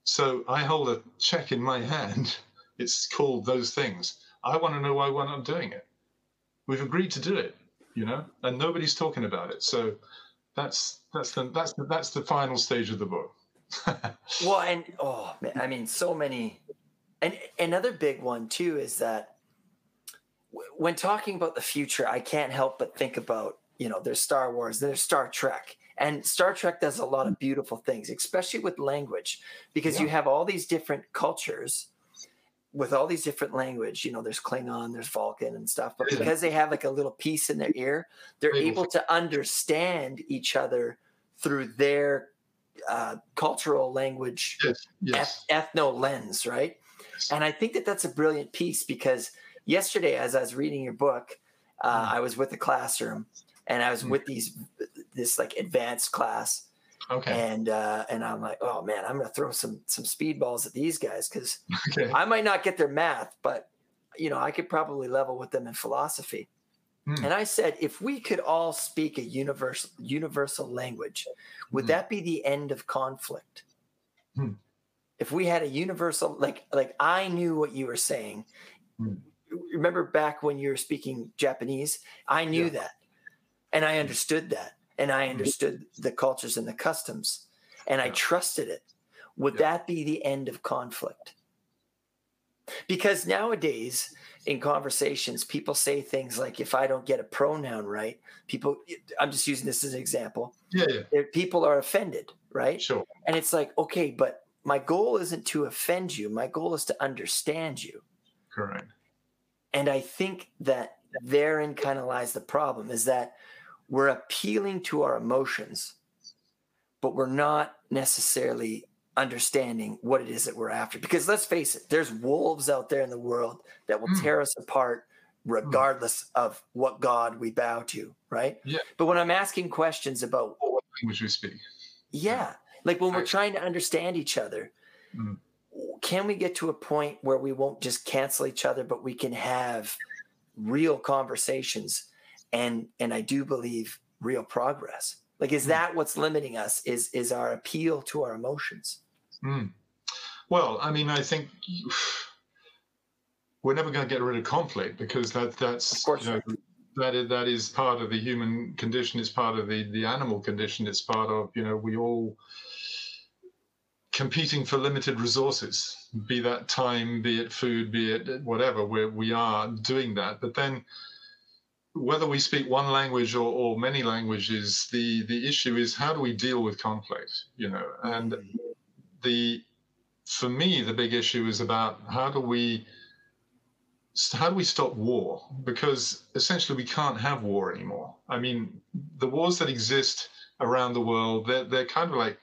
So I hold a check in my hand. It's called those things. I want to know why we're not doing it. We've agreed to do it, you know, and nobody's talking about it. So that's that's the that's the, that's the final stage of the book. well, and oh man, I mean, so many. And another big one too is that when talking about the future, I can't help but think about you know there's Star Wars, there's Star Trek, and Star Trek does a lot of beautiful things, especially with language, because yeah. you have all these different cultures with all these different language. You know, there's Klingon, there's Vulcan, and stuff. But because they have like a little piece in their ear, they're able to understand each other through their uh, cultural language yes, yes. ethno lens, right? Yes. And I think that that's a brilliant piece because yesterday, as I was reading your book, uh, mm. I was with the classroom and I was mm. with these this like advanced class. Okay. And uh, and I'm like, oh man, I'm gonna throw some some speedballs at these guys because okay. I might not get their math, but you know I could probably level with them in philosophy. Hmm. And I said, if we could all speak a universal universal language, would hmm. that be the end of conflict? Hmm. If we had a universal, like like I knew what you were saying. Remember back when you were speaking Japanese, I knew yeah. that, and I understood that, and I understood the cultures and the customs, and yeah. I trusted it. Would yeah. that be the end of conflict? Because nowadays, in conversations, people say things like, if I don't get a pronoun right, people, I'm just using this as an example. Yeah, yeah. People are offended, right? Sure. And it's like, okay, but my goal isn't to offend you. My goal is to understand you. Correct. And I think that therein kind of lies the problem is that we're appealing to our emotions, but we're not necessarily understanding what it is that we're after. Because let's face it, there's wolves out there in the world that will mm. tear us apart regardless mm. of what God we bow to, right? Yeah. But when I'm asking questions about what language we speak. Yeah. Like when we're trying to understand each other, mm. can we get to a point where we won't just cancel each other, but we can have real conversations and and I do believe real progress. Like, is hmm. that what's limiting us? Is is our appeal to our emotions? Mm. Well, I mean, I think we're never going to get rid of conflict because that that's you know, that is, that is part of the human condition. It's part of the the animal condition. It's part of you know we all competing for limited resources, be that time, be it food, be it whatever. Where we are doing that, but then whether we speak one language or, or many languages, the the issue is how do we deal with conflict? You know, and the for me the big issue is about how do we how do we stop war? Because essentially we can't have war anymore. I mean, the wars that exist around the world, they're, they're kind of like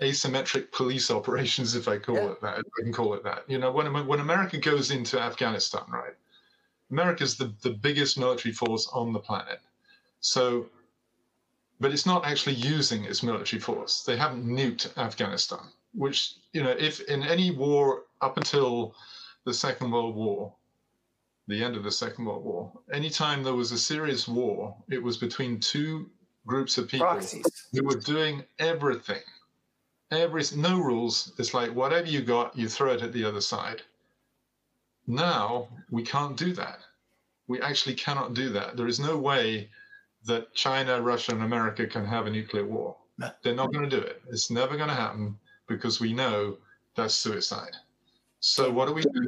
asymmetric police operations, if I call yeah. it that. I can call it that. You know, when when America goes into Afghanistan, right? America is the, the biggest military force on the planet. So, but it's not actually using its military force. They haven't nuked Afghanistan, which, you know, if in any war up until the Second World War, the end of the Second World War, anytime there was a serious war, it was between two groups of people Proxies. who were doing everything. Every no rules. It's like whatever you got, you throw it at the other side. Now we can't do that. We actually cannot do that. There is no way that China, Russia, and America can have a nuclear war. They're not going to do it. It's never going to happen because we know that's suicide. So what are we? Do?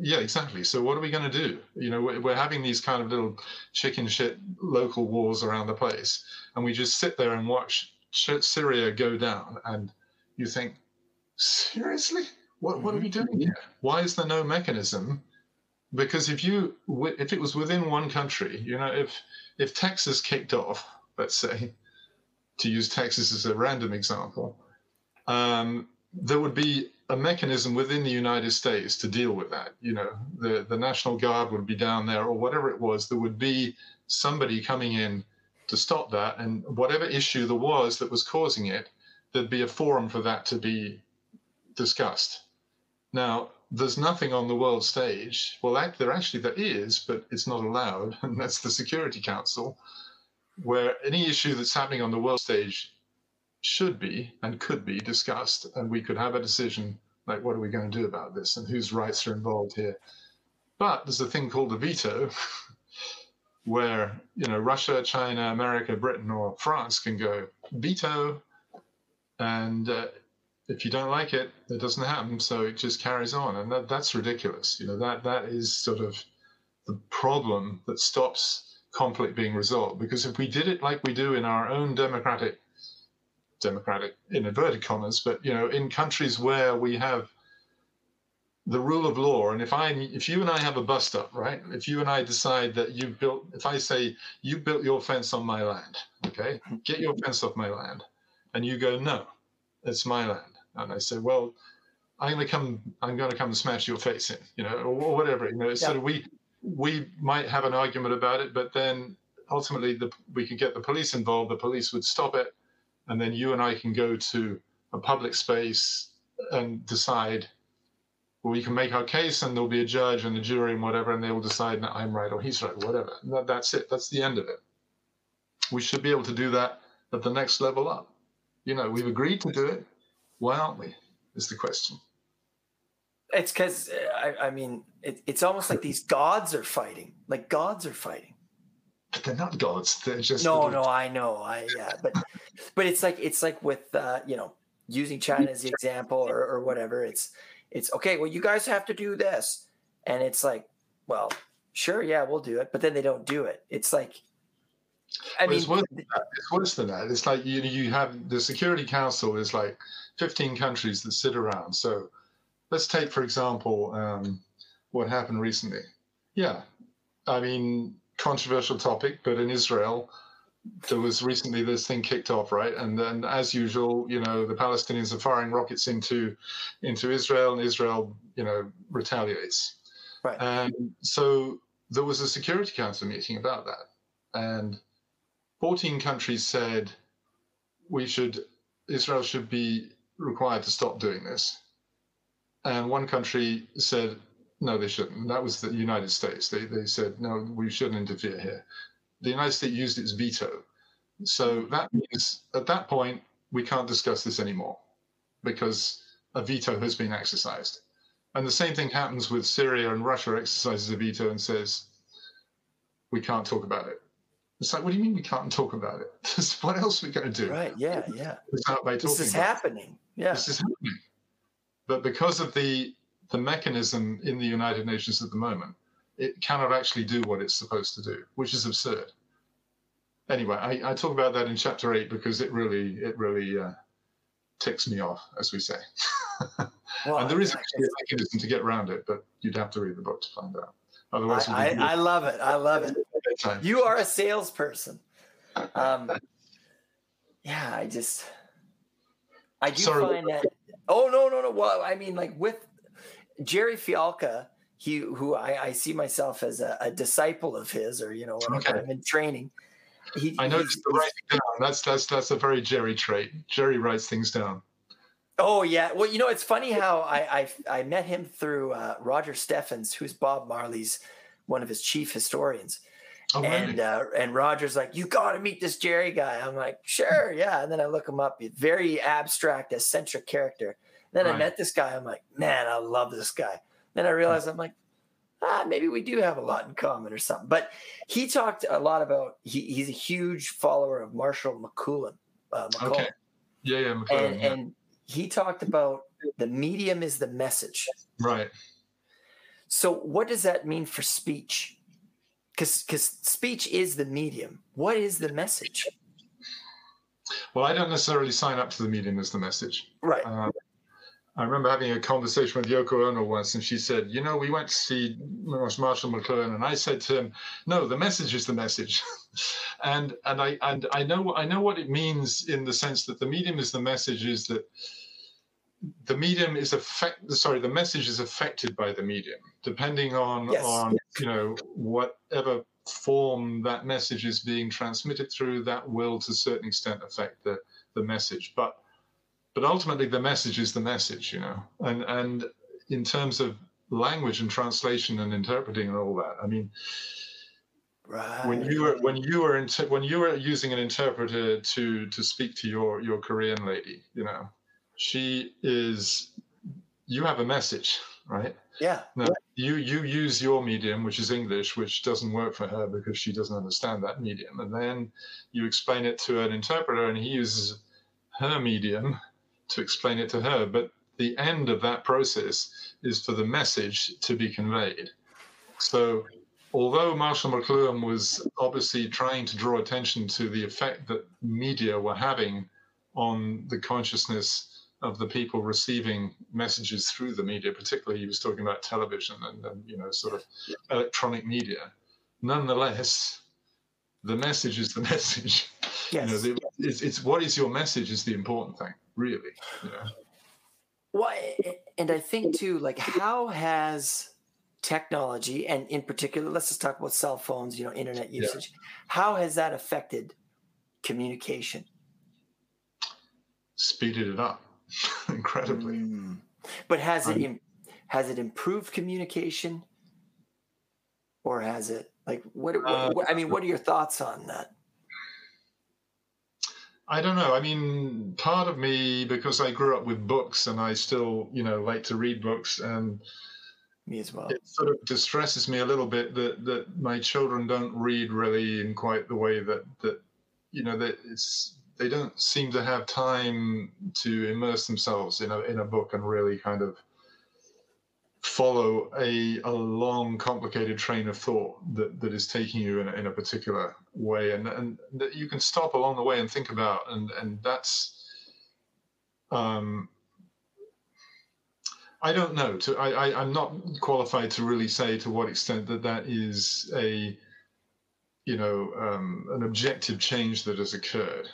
Yeah, exactly. So what are we going to do? You know, we're having these kind of little chicken shit local wars around the place, and we just sit there and watch Syria go down, and you think, seriously, what, what are we mm-hmm. doing here? Why is there no mechanism? Because if you if it was within one country, you know, if if Texas kicked off, let's say, to use Texas as a random example, um, there would be a mechanism within the United States to deal with that. You know, the the National Guard would be down there, or whatever it was. There would be somebody coming in to stop that, and whatever issue there was that was causing it, there'd be a forum for that to be discussed. Now, there's nothing on the world stage. Well, there actually there is, but it's not allowed, and that's the Security Council, where any issue that's happening on the world stage should be and could be discussed, and we could have a decision like, what are we going to do about this, and whose rights are involved here. But there's a thing called a veto, where you know Russia, China, America, Britain, or France can go veto, and uh, if you don't like it, it doesn't happen. So it just carries on, and that, that's ridiculous. You know that that is sort of the problem that stops conflict being resolved. Because if we did it like we do in our own democratic, democratic in inverted commas, but you know, in countries where we have the rule of law, and if I, if you and I have a bust up, right? If you and I decide that you built, if I say you built your fence on my land, okay, get your fence off my land, and you go no, it's my land and I say well, I'm going to come, I'm going to come and smash your face in, you know, or, whatever. You know, yeah. of we we might have an argument about it, but then ultimately the, we could get the police involved. The police would stop it, and then you and I can go to a public space and decide. Well, we can make our case, and there'll be a judge and a jury and whatever, and they will decide that I'm right or he's right, or whatever. That, that's it. That's the end of it. We should be able to do that at the next level up. You know, we've agreed to do it why aren't we? Is the question. It's because uh, I, I, mean, it, it's almost like these gods are fighting. Like gods are fighting. But they're not gods. They're just no, no. I know. I yeah, but but it's like it's like with uh, you know using China as the example or, or whatever. It's it's okay. Well, you guys have to do this, and it's like, well, sure, yeah, we'll do it. But then they don't do it. It's like I mean, it's worse, it's worse, than that. It's like you you have the Security Council is like 15 countries that sit around. So let's take, for example, um, what happened recently. Yeah, I mean, controversial topic, but in Israel, there was recently this thing kicked off, right? And then, as usual, you know, the Palestinians are firing rockets into into Israel, and Israel, you know, retaliates. Right. And so there was a Security Council meeting about that, and 14 countries said we should Israel should be required to stop doing this. and one country said no, they shouldn't. That was the United States. They they said no, we shouldn't interfere here. The United States used its veto, so mm-hmm. that means at that point we can't discuss this anymore because a veto has been exercised. And the same thing happens with Syria and Russia exercises a veto and says, we can't talk about it. It's like, what do you mean we can't talk about it? what else are we going to do? Right. Yeah. Yeah. by talking this is happening. It. Yeah. This is happening. But because of the the mechanism in the United Nations at the moment, it cannot actually do what it's supposed to do, which is absurd. Anyway, I, I talk about that in chapter eight because it really it really uh, ticks me off, as we say. well, and there is actually a mechanism to get around it, but you'd have to read the book to find out. Otherwise, I, I, I love it. I love it. You are a salesperson. Um, yeah, I just, I do Sorry. find that. Oh no, no, no. Well, I mean, like with Jerry Fialka, he who I, I see myself as a, a, disciple of his, or you know, when okay. I'm in training. He, I noticed the writing down. That's that's that's a very Jerry trait. Jerry writes things down. Oh yeah. Well, you know, it's funny how I I, I met him through uh, Roger Steffens, who's Bob Marley's one of his chief historians. Oh, and uh, and Roger's like, you got to meet this Jerry guy. I'm like, sure, yeah. And then I look him up. Very abstract, eccentric character. Then right. I met this guy. I'm like, man, I love this guy. Then I realized I'm like, ah, maybe we do have a lot in common or something. But he talked a lot about. He, he's a huge follower of Marshall McLuhan. Uh, okay. Yeah, yeah, McLuhan, and, yeah. and he talked about the medium is the message. Right. So what does that mean for speech? Because because speech is the medium. What is the message? Well, I don't necessarily sign up to the medium as the message. Right. Um, I remember having a conversation with Yoko Ono once, and she said, "You know, we went to see Marshall McLuhan, and I said to him, no, the message is the message." and and I and I know I know what it means in the sense that the medium is the message is that the medium is affect sorry the message is affected by the medium depending on yes. on you know whatever form that message is being transmitted through that will to a certain extent affect the the message but but ultimately the message is the message you know and and in terms of language and translation and interpreting and all that i mean Right. When you were when you were inter- when you were using an interpreter to to speak to your your Korean lady, you know, she is. You have a message, right? Yeah. Now, you you use your medium, which is English, which doesn't work for her because she doesn't understand that medium, and then you explain it to an interpreter, and he uses her medium to explain it to her. But the end of that process is for the message to be conveyed. So although Marshall McLuhan was obviously trying to draw attention to the effect that media were having on the consciousness of the people receiving messages through the media, particularly he was talking about television and, and you know sort of electronic media. Nonetheless, the message is the message. Yes. You know, the, it's, it's what is your message is the important thing, really. You know. Well, and I think too, like how has technology and in particular let's just talk about cell phones you know internet usage yeah. how has that affected communication speeded it up incredibly mm. but has it has it improved communication or has it like what, what, uh, what i mean what are your thoughts on that I don't know. I mean, part of me, because I grew up with books and I still, you know, like to read books, and me as well. It sort of distresses me a little bit that that my children don't read really in quite the way that that you know that it's they don't seem to have time to immerse themselves in a in a book and really kind of follow a, a long complicated train of thought that, that is taking you in a, in a particular way and and that you can stop along the way and think about and and that's um I don't know. To, I, I, am not qualified to really say to what extent that that is a, you know, um, an objective change that has occurred.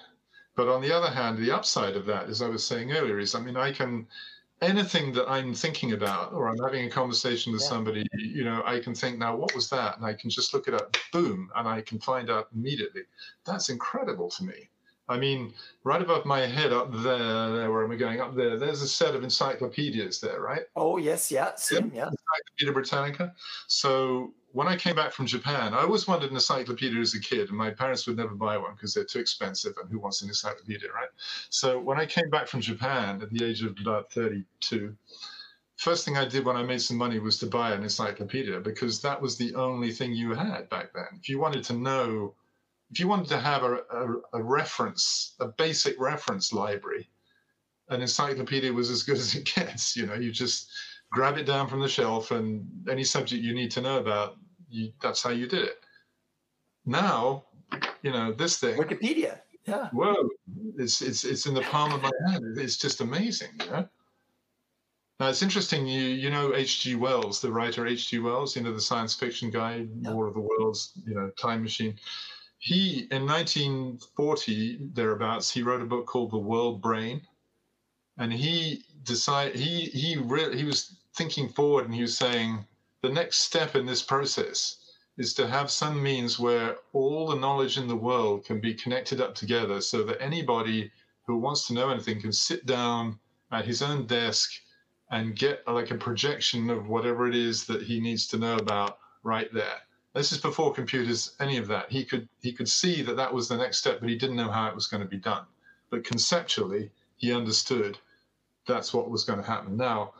But on the other hand, the upside of that, as I was saying earlier, is I mean, I can anything that I'm thinking about, or I'm having a conversation with yeah. somebody, you know, I can think now, what was that? And I can just look it up, boom, and I can find out immediately. That's incredible to me. I mean, right above my head up there, there where am I going? Up there, there's a set of encyclopedias there, right? Oh, yes, yeah, same, yeah. Encyclopedia Britannica. So when I came back from Japan, I always wanted an encyclopedia as a kid, and my parents would never buy one because they're too expensive, and who wants an encyclopedia, right? So when I came back from Japan at the age of about 32, first thing I did when I made some money was to buy an encyclopedia because that was the only thing you had back then. If you wanted to know if you wanted to have a, a, a, reference, a basic reference library, an encyclopedia was as good as it gets. You know, you just grab it down from the shelf, and any subject you need to know about, you, that's how you did it. Now, you know, this thing, Wikipedia. Yeah. Whoa, it's it's it's in the palm of my hand. It's just amazing. You know. Now it's interesting. You you know H.G. Wells, the writer H.G. Wells, you know the science fiction guy, yeah. War of the Worlds, you know, Time Machine he in 1940 thereabouts he wrote a book called the world brain and he decided he he re- he was thinking forward and he was saying the next step in this process is to have some means where all the knowledge in the world can be connected up together so that anybody who wants to know anything can sit down at his own desk and get like a projection of whatever it is that he needs to know about right there this is before computers, any of that. He could he could see that that was the next step, but he didn't know how it was going to be done. But conceptually, he understood that's what was going to happen. Now,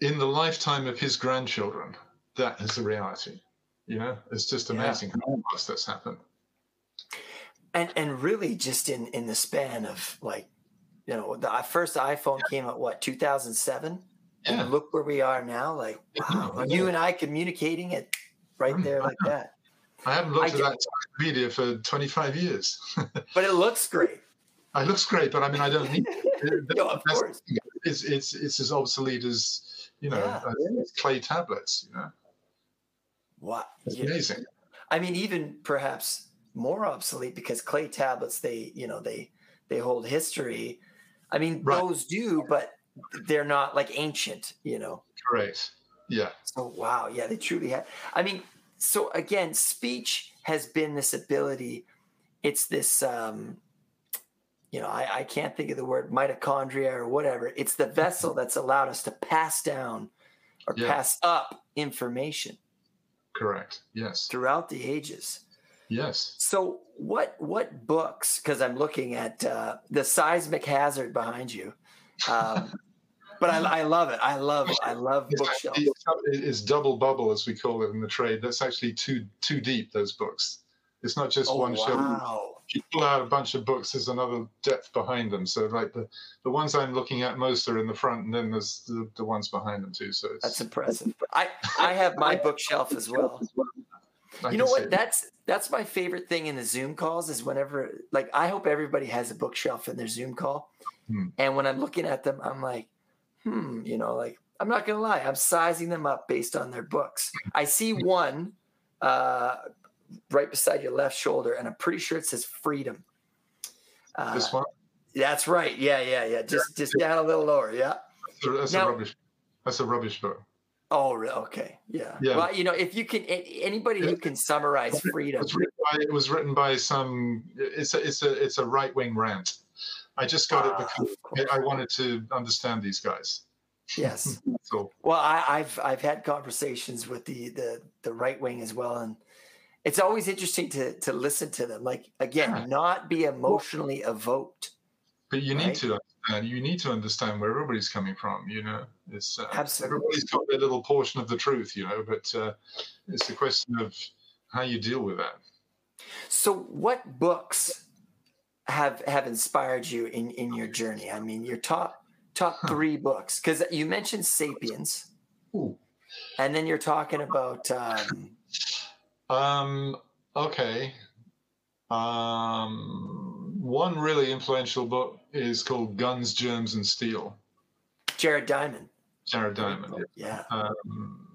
in the lifetime of his grandchildren, that is the reality. You know, it's just amazing yeah. how fast that's happened. And and really, just in in the span of like, you know, the uh, first iPhone yeah. came out what 2007, yeah. and look where we are now. Like, wow, you and I communicating it right there like mm-hmm. that. I haven't looked I at that media for 25 years. but it looks great. It looks great, but I mean, I don't need it. no, of course. It's, it's, it's as obsolete as, you know, yeah. clay tablets, you know. What? It's amazing. I mean, even perhaps more obsolete because clay tablets, they, you know, they, they hold history. I mean, right. those do, but they're not like ancient, you know. Correct. Yeah. So wow, yeah, they truly have. I mean, so again, speech has been this ability. It's this, um, you know, I, I can't think of the word mitochondria or whatever. It's the vessel that's allowed us to pass down or yeah. pass up information. Correct. Yes. Throughout the ages. Yes. So what what books? Because I'm looking at uh, the seismic hazard behind you. Um, but I, I love it. I love it. I love bookshelves. It's double bubble, as we call it in the trade. That's actually too too deep. Those books. It's not just oh, one wow. shelf. You pull out a bunch of books, there's another depth behind them. So like the the ones I'm looking at most are in the front, and then there's the, the ones behind them too. So that's impressive. I I have my bookshelf as well. I you know what? That's that's my favorite thing in the Zoom calls is whenever like I hope everybody has a bookshelf in their Zoom call. Hmm. And when I'm looking at them, I'm like, hmm, you know, like I'm not gonna lie, I'm sizing them up based on their books. I see one uh, right beside your left shoulder, and I'm pretty sure it says freedom. Uh, this one. That's right. Yeah, yeah, yeah. Just just down a little lower. Yeah. That's now, a rubbish. That's a rubbish book. Oh, okay. Yeah. yeah. Well, you know, if you can, anybody who can summarize freedom. It was written by, it was written by some. It's a it's a it's a right wing rant. I just got it ah, because I wanted to understand these guys. Yes. so well, I, have I've had conversations with the the the right wing as well, and it's always interesting to to listen to them. Like again, yeah. not be emotionally evoked. But you right? need to understand. You need to understand where everybody's coming from. You know, it's uh, Absolutely. everybody's got their little portion of the truth. You know, but uh, it's a question of how you deal with that. So, what books have have inspired you in in your journey? I mean, your top top three books because you mentioned *Sapiens*, Ooh. and then you're talking about. Um, um okay. Um, one really influential book is called *Guns, Germs, and Steel*. Jared Diamond. Jared Diamond. Yeah. Um,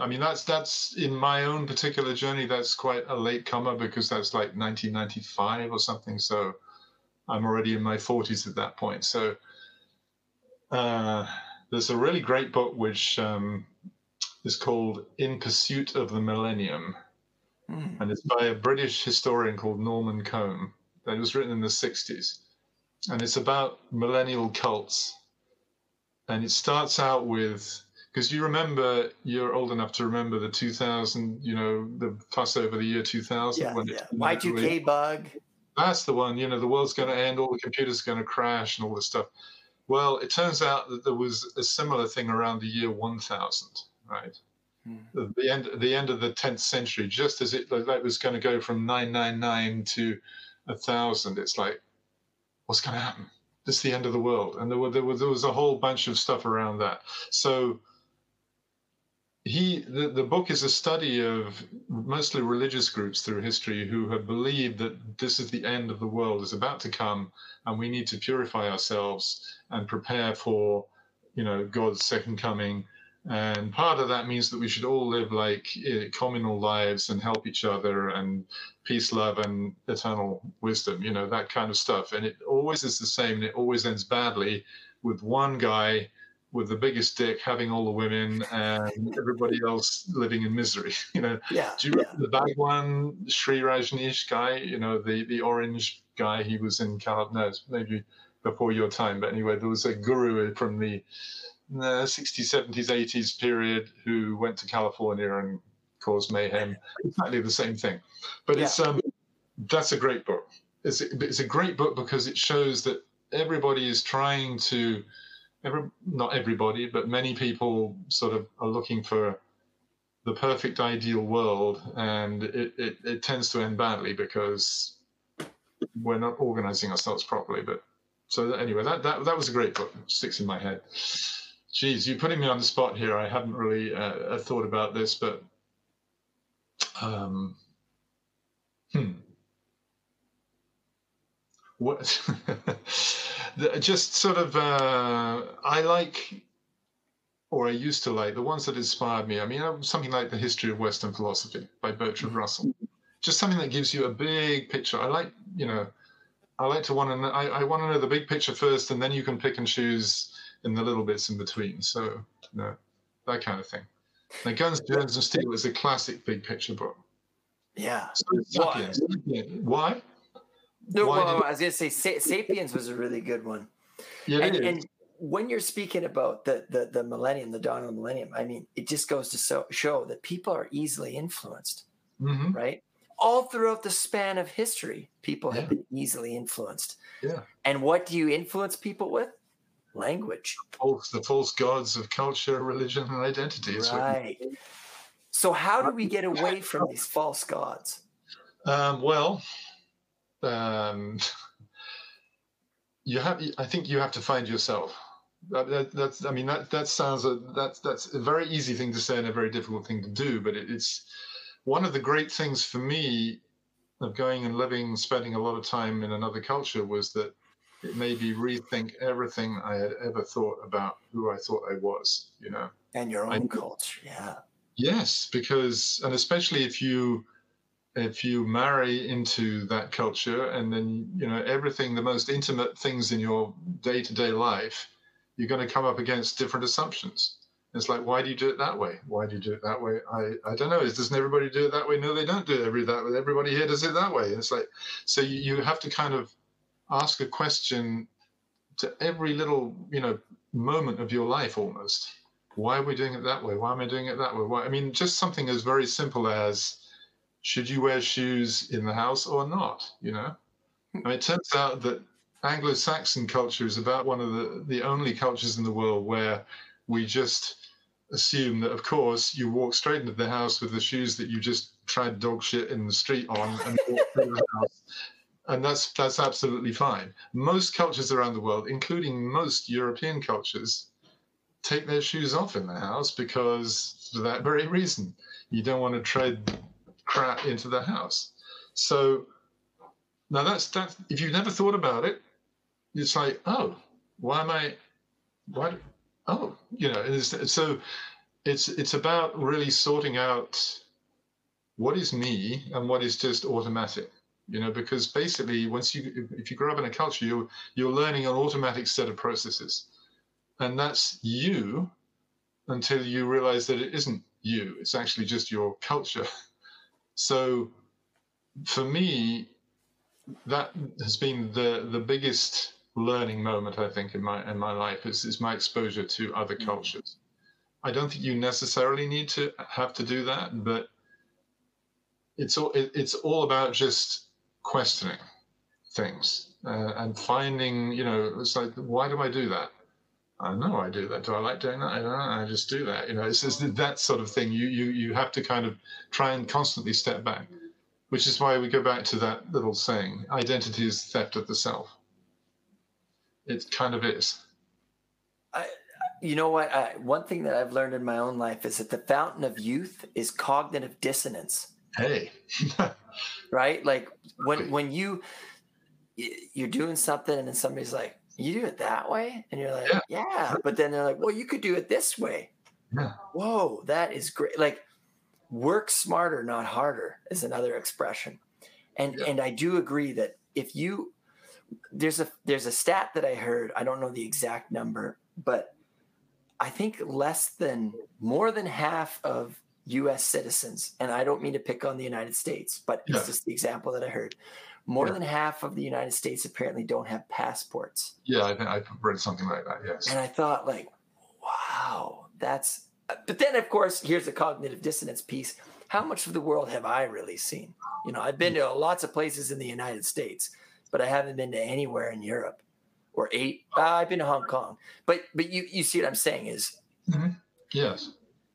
I mean, that's that's in my own particular journey. That's quite a late comer because that's like 1995 or something. So I'm already in my 40s at that point. So uh, there's a really great book which um, is called In Pursuit of the Millennium, mm. and it's by a British historian called Norman Cohn. It was written in the 60s. And it's about millennial cults. And it starts out with because you remember you're old enough to remember the 2000 you know the fuss over the year 2000 Yeah, when yeah. it- Y2K bug. that's the one you know the world's going to end all the computers are going to crash and all this stuff well it turns out that there was a similar thing around the year 1000 right Hmm. the, end the end of the 10th century just as it like was going to go from 999 to a thousand it's like what's going to happen? This is the end of the world. And there, were, there, was, there was a whole bunch of stuff around that. So he the, the book is a study of mostly religious groups through history who have believed that this is the end of the world is about to come and we need to purify ourselves and prepare for you know god's second coming and part of that means that we should all live like eh, communal lives and help each other and peace love and eternal wisdom you know that kind of stuff and it always is the same and it always ends badly with one guy with the biggest dick having all the women and everybody else living in misery. You know, Yeah. do you yeah. remember the Bhagwan Shree Rajneesh guy? You know, the the orange guy. He was in Cal. No, maybe before your time, but anyway, there was a guru from the uh, 60s, 70s, 80s period who went to California and caused mayhem. Exactly the same thing, but it's um, that's a great book. It's a, it's a great book because it shows that everybody is trying to every, not everybody, but many people sort of are looking for the perfect ideal world, and it, it, it tends to end badly because we're not organizing ourselves properly. But so anyway, that, that that was a great book. It Sticks in my head. Geez, you're putting me on the spot here. I hadn't really uh, thought about this, but um, hmm. What? just sort of, uh, I like, or I used to like, the ones that inspired me. I mean, uh, something like The History of Western Philosophy by Bertrand Russell. Just something that gives you a big picture. I like, you know, I like to want to I, I want to know the big picture first, and then you can pick and choose in the little bits in between. So, you know, that kind of thing. Now, Guns, Germs, and Steel is a classic big picture book. Yeah. So, Why? Sapiens, yeah. Why? No, Why well, I was gonna say Sa- Sapiens was a really good one. Yeah, and, is. and when you're speaking about the, the the millennium, the dawn of the millennium, I mean, it just goes to so, show that people are easily influenced, Mhm. right? All throughout the span of history, people have been easily influenced. Yeah. And what do you influence people with? Language. false, the false gods of culture, religion, and identity. Right. So how do we get away from these false gods? Um, well, um, you have. I think you have to find yourself. That, that, that's. I mean, that that sounds a that's that's a very easy thing to say and a very difficult thing to do. But it, it's one of the great things for me of going and living, spending a lot of time in another culture was that it made me rethink everything I had ever thought about who I thought I was. You know. And your I- own culture. Yeah. Yes, because and especially if you if you marry into that culture and then you know everything the most intimate things in your day-to-day life you're going to come up against different assumptions it's like why do you do it that way why do you do it that way i i don't know is doesn't everybody do it that way no they don't do it every that way everybody here does it that way it's like so you, you have to kind of ask a question to every little you know moment of your life almost why are we doing it that way? Why am I doing it that way? Why? I mean, just something as very simple as should you wear shoes in the house or not? You know, I mean, it turns out that Anglo-Saxon culture is about one of the the only cultures in the world where we just assume that, of course, you walk straight into the house with the shoes that you just tried dog shit in the street on and walk through the house. And that's that's absolutely fine. Most cultures around the world, including most European cultures, take their shoes off in the house because for that very reason. You don't want to tread crap into the house. So now that's that if you've never thought about it it's like oh why am i why oh you know it's, so it's it's about really sorting out what is me and what is just automatic you know because basically once you if you grow up in a culture you're you're learning an automatic set of processes and that's you until you realize that it isn't you it's actually just your culture so for me that has been the the biggest learning moment I think in my in my life is is my exposure to other Mm. cultures. I don't think you necessarily need to have to do that, but it's all it, it's all about just questioning things uh, and finding. You know, it's like why do I do that? I know I do that. Do I like doing that? I don't know. I just do that. You know, it's just that sort of thing. You you you have to kind of try and constantly step back, which is why we go back to that little saying: identity is theft of the self. It kind of is. I, You know what? I, one thing that I've learned in my own life is that the fountain of youth is cognitive dissonance. Hey, right? Like when when you you're doing something and then somebody's like, "You do it that way," and you're like, Yeah. "Yeah," but then they're like, "Well, you could do it this way." Yeah. Whoa, that is great! Like, work smarter, not harder, is another expression, and Yeah. and I do agree that if you there's a there's a stat that I heard. I don't know the exact number, but I think less than more than half of US citizens, and I don't mean to pick on the United States, but Yeah. it's just the example that I heard. More Yeah. than half of the United States apparently don't have passports. yeah, I think I read something like that. Yes. And I thought, like, wow, that's. But then, of course, here's the cognitive dissonance piece. How much of the world have I really seen? You know, I've been to lots of places in the United States, but I haven't been to anywhere in Europe or eight. Uh, I've been to Hong Kong. But but you you see what I'm saying is Yes.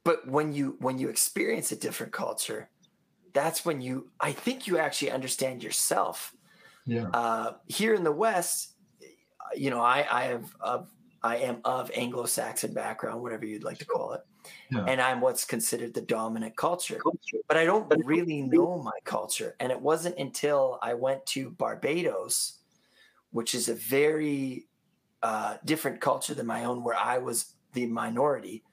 But when you when you experience a different culture that's when you i think you actually understand yourself. Yeah. uh, here in the west you know i i have of i am of anglo-saxon background whatever you'd like to call it. Yeah. and i'm what's considered the dominant culture. But i don't really know my culture. And it wasn't until i went to barbados which is a very uh, different culture than my own where i was the minority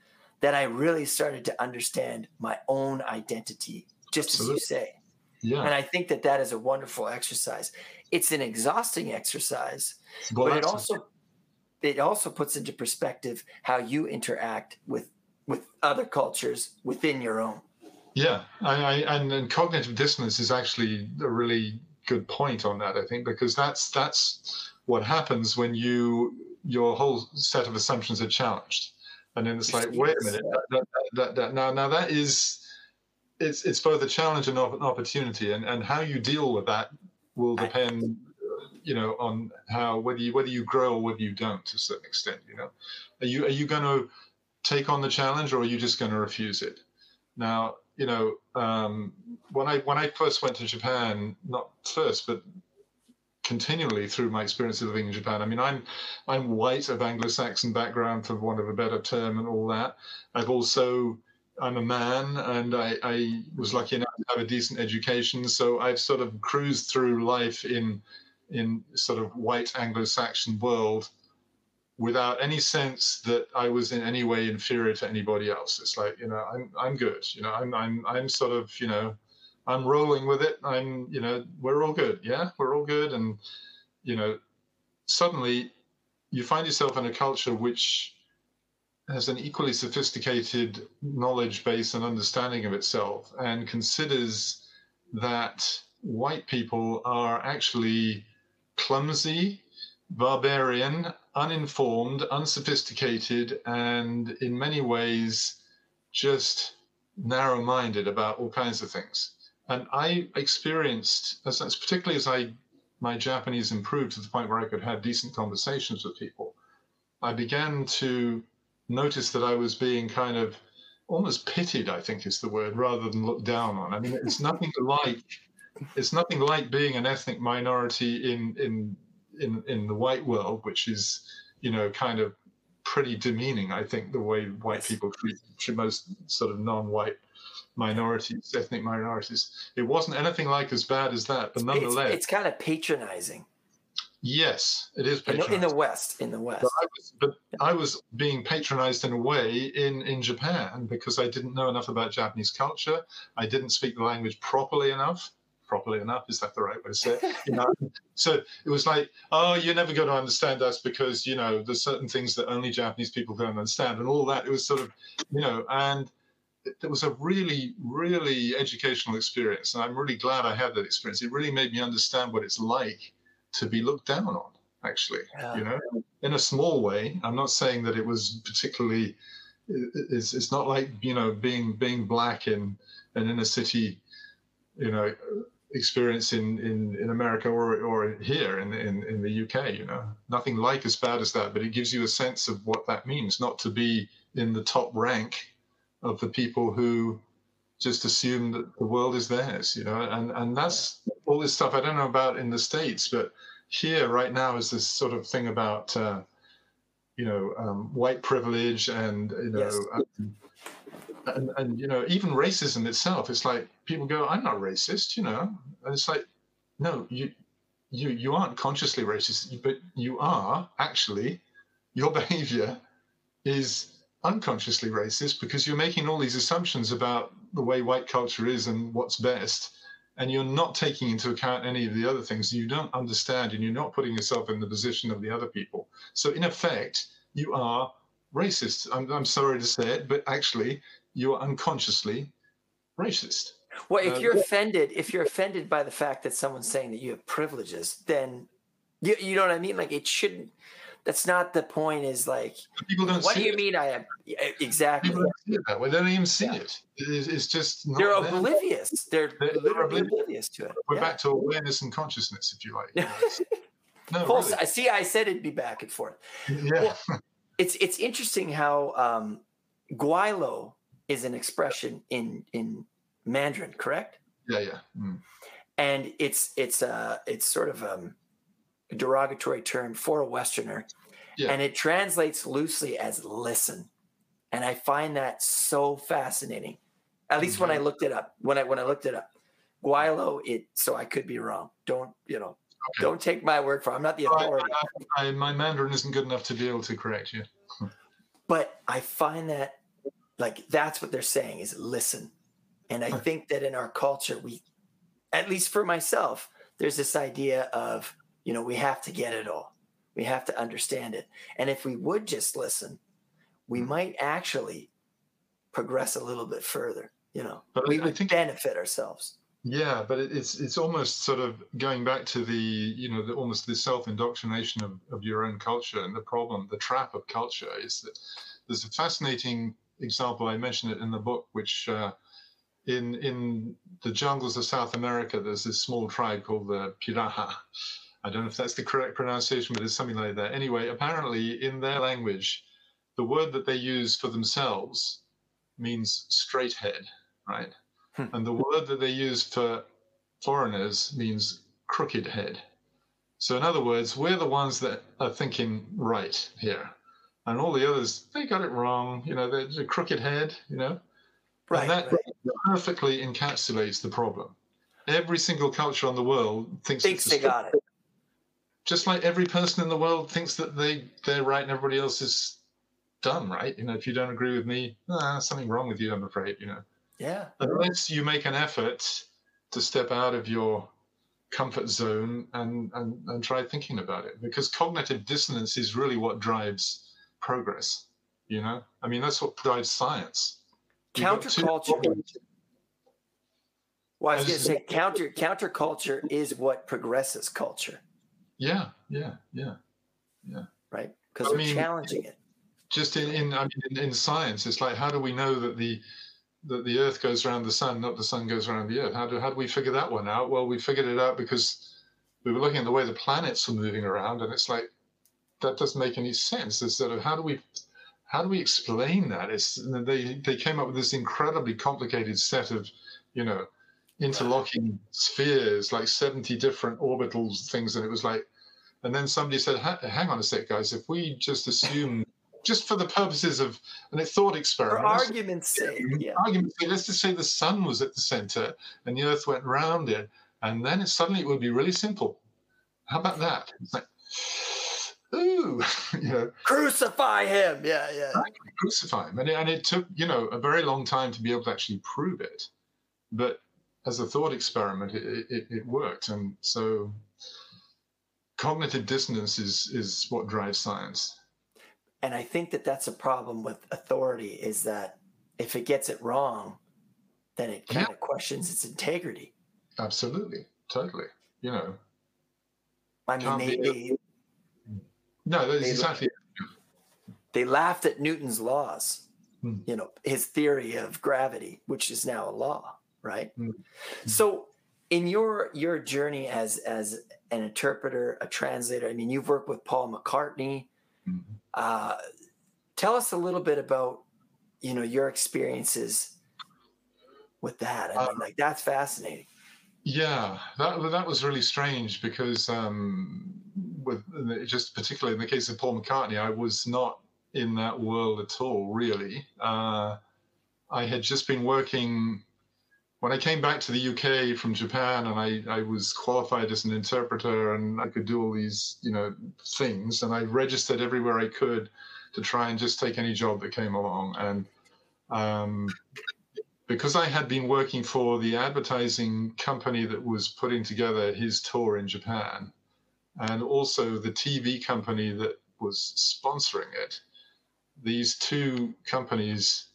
that I really started to understand my own identity, just Absolutely. as you say. Yeah. And I think that that is a wonderful exercise. It's an exhausting exercise, Well, but it also it also puts into perspective how you interact with with other cultures within your own. Yeah, I, I, and, and cognitive dissonance is actually a really good point on that. I think because that's that's what happens when you your whole set of assumptions are challenged, and then it's like, wait a minute, that, that, that, that, now now that is it's it's both a challenge and an opportunity, and and how you deal with that will depend, you know, on how whether you whether you grow or whether you don't to a certain extent. You know, are you are you going to take on the challenge or are you just going to refuse it? Now, you know, um, when I when I first went to Japan, not first, but continually through my experience of living in Japan. I mean, I'm I'm white of Anglo-Saxon background, for want of a better term, and all that. I've also I'm a man, and I, I was lucky enough to have a decent education, so I've sort of cruised through life in in sort of white Anglo-Saxon world without any sense that I was in any way inferior to anybody else. It's like, you know, I'm I'm good. You know, I'm I'm I'm sort of, you know, I'm rolling with it. I'm, you know, we're all good. Yeah, we're all good. And, you know, suddenly you find yourself in a culture which has an equally sophisticated knowledge base and understanding of itself and considers that white people are actually clumsy, barbarian, uninformed, unsophisticated, and in many ways just narrow minded about all kinds of things. And I experienced, as, as particularly as I my Japanese improved to the point where I could have decent conversations with people, I began to notice that I was being kind of almost pitied, I think is the word, rather than looked down on. I mean, it's nothing like it's nothing like being an ethnic minority in in in in the white world, which is you know kind of pretty demeaning. I think the way white people treat, treat most sort of non-white minorities, ethnic minorities. It wasn't anything like as bad as that, but It's, nonetheless, it's kind of patronizing yes, it is in the, in the West. In the West, But I, was, but I was being patronized in a way in, in Japan because I didn't know enough about Japanese culture. I didn't speak the language properly enough. Properly enough, is that the right way to say it? You know? so it was like, oh, you're never going to understand us because, you know, there's certain things that only Japanese people can understand and all that. It was sort of, you know, and it was a really, really educational experience. And I'm really glad I had that experience. It really made me understand what it's like to be looked down on, actually, yeah. you know, in a small way. I'm not saying that it was particularly, it's, it's not like, you know, being, being black in an inner city, you know, experience in, in, in America or, or here in, in, in the UK, you know, nothing like as bad as that, but it gives you a sense of what that means, not to be in the top rank of the people who just assume that the world is theirs, you know, and, and that's all this stuff I don't know about in the States, but here right now is this sort of thing about, uh, you know, um, white privilege and, you know, yes. um, and, and, you know, even racism itself, it's like people go, I'm not racist, you know, and it's like, no, you, you, you aren't consciously racist, but you are actually, your behavior is unconsciously racist because you're making all these assumptions about the way white culture is and what's best and you're not taking into account any of the other things you don't understand and you're not putting yourself in the position of the other people. So in effect you are racist. I'm, I'm sorry to say it but actually you are unconsciously racist. Well if uh, you're offended if you're offended by the fact that someone's saying that you have privileges then you, you know what i mean? Like it shouldn't that's not the point. Is like people don't. What do you it. mean? I am exactly. People don't see that way. They don't even see yeah. it. It's, it's just they're there. oblivious. They're, they're literally oblivious. oblivious. to it. We're yeah. back to awareness and consciousness, if you like. no, really. I see. I said it'd be back and forth. Yeah. Well, it's it's interesting how um, gweilo is an expression in in Mandarin, correct? Yeah, yeah. Mm. And it's it's uh it's sort of um derogatory term for a Westerner. Yeah. And it translates loosely as listen. And I find that so fascinating. At least mm-hmm. when I mm-hmm. looked it up. When I when I looked it up. Gweilo, it so I could be wrong. Don't, you know, okay. don't take my word for it. I'm not the authority. I, I, I, my Mandarin isn't good enough to be able to correct you. but I find that like that's what they're saying is listen. And I think that in our culture, we, at least for myself, there's this idea of you know, we have to get it all. We have to understand it. And if we would just listen, we mm-hmm. might actually progress a little bit further. You know, but we I, would think, benefit ourselves. Yeah, but it's it's almost sort of going back to the you know the, almost the self indoctrination of, of your own culture and the problem, the trap of culture is that there's a fascinating example. I mentioned it in the book, which uh, in in the jungles of South America, there's this small tribe called the Piraha, I don't know if that's the correct pronunciation, but it's something like that. Anyway, apparently in their language, the word that they use for themselves means straight head, right? Hmm. And the word that they use for foreigners means crooked head. So, in other words, we're the ones that are thinking right here. And all the others, they got it wrong. You know, they're a crooked head, you know? Right. And that right. perfectly encapsulates the problem. Every single culture on the world thinks, thinks they got it just like every person in the world thinks that they they're right and everybody else is dumb, right? You know, if you don't agree with me, ah, something wrong with you. I'm afraid. You know. Yeah. Unless you make an effort to step out of your comfort zone and, and, and try thinking about it because cognitive dissonance is really what drives progress you know i mean that's what drives science counterculture well i was going to say counter counterculture is what progresses culture yeah, yeah, yeah, yeah. Right, because they're mean, challenging it. Just in, in I mean, in, in science, it's like how do we know that the that the Earth goes around the sun, not the sun goes around the Earth? How do how do we figure that one out? Well, we figured it out because we were looking at the way the planets were moving around, and it's like that doesn't make any sense. It's sort of how do we how do we explain that? It's they they came up with this incredibly complicated set of you know interlocking spheres, like 70 different orbitals things. And it was like, and then somebody said, hang on a sec, guys, if we just assume, just for the purposes of an thought experiment. For argument's sake. Yeah. Argument's sake, let's just say the sun was at the center and the earth went round it. And then it, suddenly it would be really simple. How about that? It's like, ooh, you know. Crucify him. Yeah, yeah. Crucify him. And it, and it took, you know, a very long time to be able to actually prove it. But as a thought experiment, it, it, it worked. And so cognitive dissonance is, is what drives science. And I think that that's a problem with authority is that if it gets it wrong, then it kind of questions its integrity. Absolutely, totally. You know, I mean, they, they, no, that's they- exactly. they laughed at Newton's laws, Hmm. you know, his theory of gravity, which is now a law, right? Hmm. So, in your your journey as as an interpreter, a translator, I mean, you've worked with Paul McCartney. Mhm. Uh, tell us a little bit about, you know, your experiences with that. I Uh, mean, like that's fascinating. Yeah, that that was really strange because um, with just particularly in the case of Paul McCartney, I was not in that world at all. Really, uh, I had just been working when I came back to the UK from Japan, and I I was qualified as an interpreter, and I could do all these you know things, and I registered everywhere I could to try and just take any job that came along, and um, because I had been working for the advertising company that was putting together his tour in Japan, and also the TV company that was sponsoring it, these two companies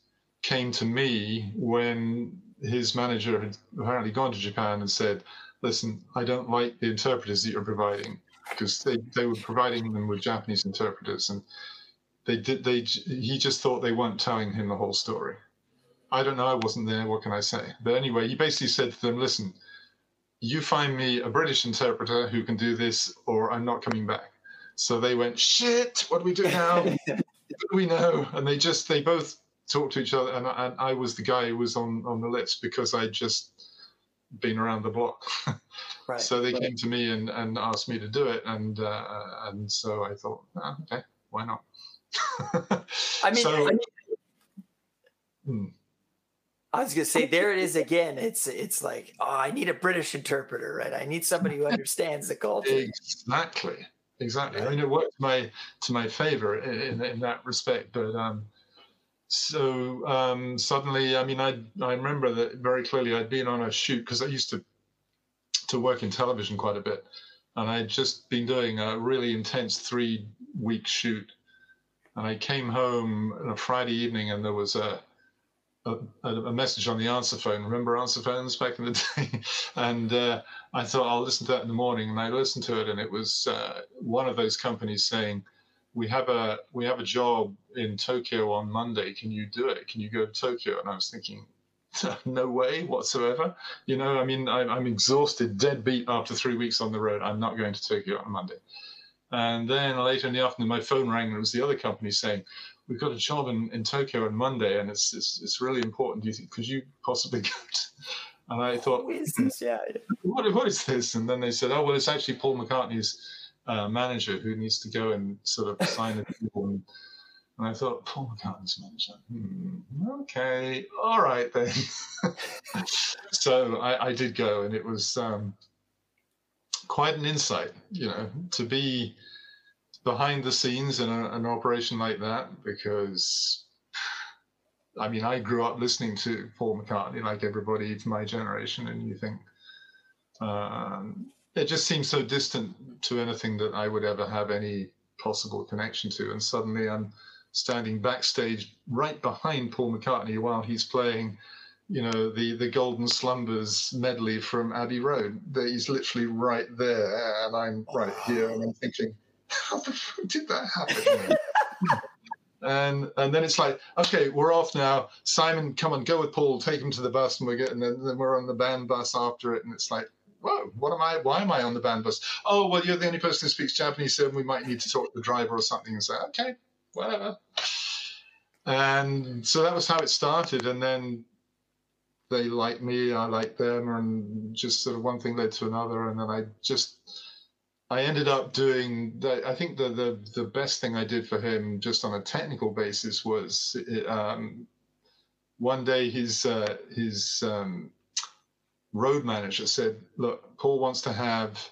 came to me when his manager had apparently gone to Japan and said, Listen, I don't like the interpreters that you're providing because they, they were providing them with Japanese interpreters and they did they he just thought they weren't telling him the whole story. I don't know. I wasn't there. What can I say? But anyway, he basically said to them, listen, you find me a British interpreter who can do this, or I'm not coming back. So they went, shit, what do we do now? what do we know? And they just, they both talked to each other. And, I- and I was the guy who was on, on the list because I'd just been around the block. right. so they right. came to me and, and asked me to do it. And, uh, and so I thought, oh, okay, why not? I mean, so, I mean, Hmm. I was gonna say there it is again. It's it's like oh, I need a British interpreter, right? I need somebody who understands the culture. Exactly, exactly. I mean, it worked to my to my favor in, in, in that respect. But um, so um, suddenly, I mean, I I remember that very clearly. I'd been on a shoot because I used to to work in television quite a bit, and I'd just been doing a really intense three week shoot. And I came home on a Friday evening, and there was a a, a message on the answer phone. Remember answer phones back in the day? and uh, I thought I'll listen to that in the morning, and I listened to it, and it was uh, one of those companies saying, "We have a we have a job in Tokyo on Monday. Can you do it? Can you go to Tokyo?" And I was thinking, "No way whatsoever." You know, I mean, I'm, I'm exhausted, dead beat after three weeks on the road. I'm not going to Tokyo on Monday. And then later in the afternoon, my phone rang, and it was the other company saying, "We've got a job in, in Tokyo on Monday, and it's, it's it's really important. Do you think could you possibly go?" To? And I thought, Who is this? Yeah. what, what is this? And then they said, oh, well, it's actually Paul McCartney's manager who needs to go and sort of sign a deal. And, and I thought, Paul McCartney's manager. Hmm, okay, all right then. so I, I did go, and it was um, quite an insight, you know, to be behind the scenes in a, an operation like that, because I mean, I grew up listening to Paul McCartney, like everybody of my generation, and you think um, it just seems so distant to anything that I would ever have any possible connection to. And suddenly I'm standing backstage right behind Paul McCartney while he's playing, you know, the, the Golden Slumbers medley from Abbey Road. He's literally right there, and I'm right here, and I'm thinking, how the fuck did that happen? and and then it's like, okay, we're off now. Simon, come on, go with Paul, take him to the bus, and we're getting. And then we're on the band bus after it, and it's like, whoa, what am I? Why am I on the band bus? Oh, well, you're the only person who speaks Japanese, so we might need to talk to the driver or something. And say, okay, whatever. And so that was how it started, and then they liked me, I liked them, and just sort of one thing led to another, and then I just I ended up doing. The, I think the, the the best thing I did for him, just on a technical basis, was um, one day his uh, his um, road manager said, "Look, Paul wants to have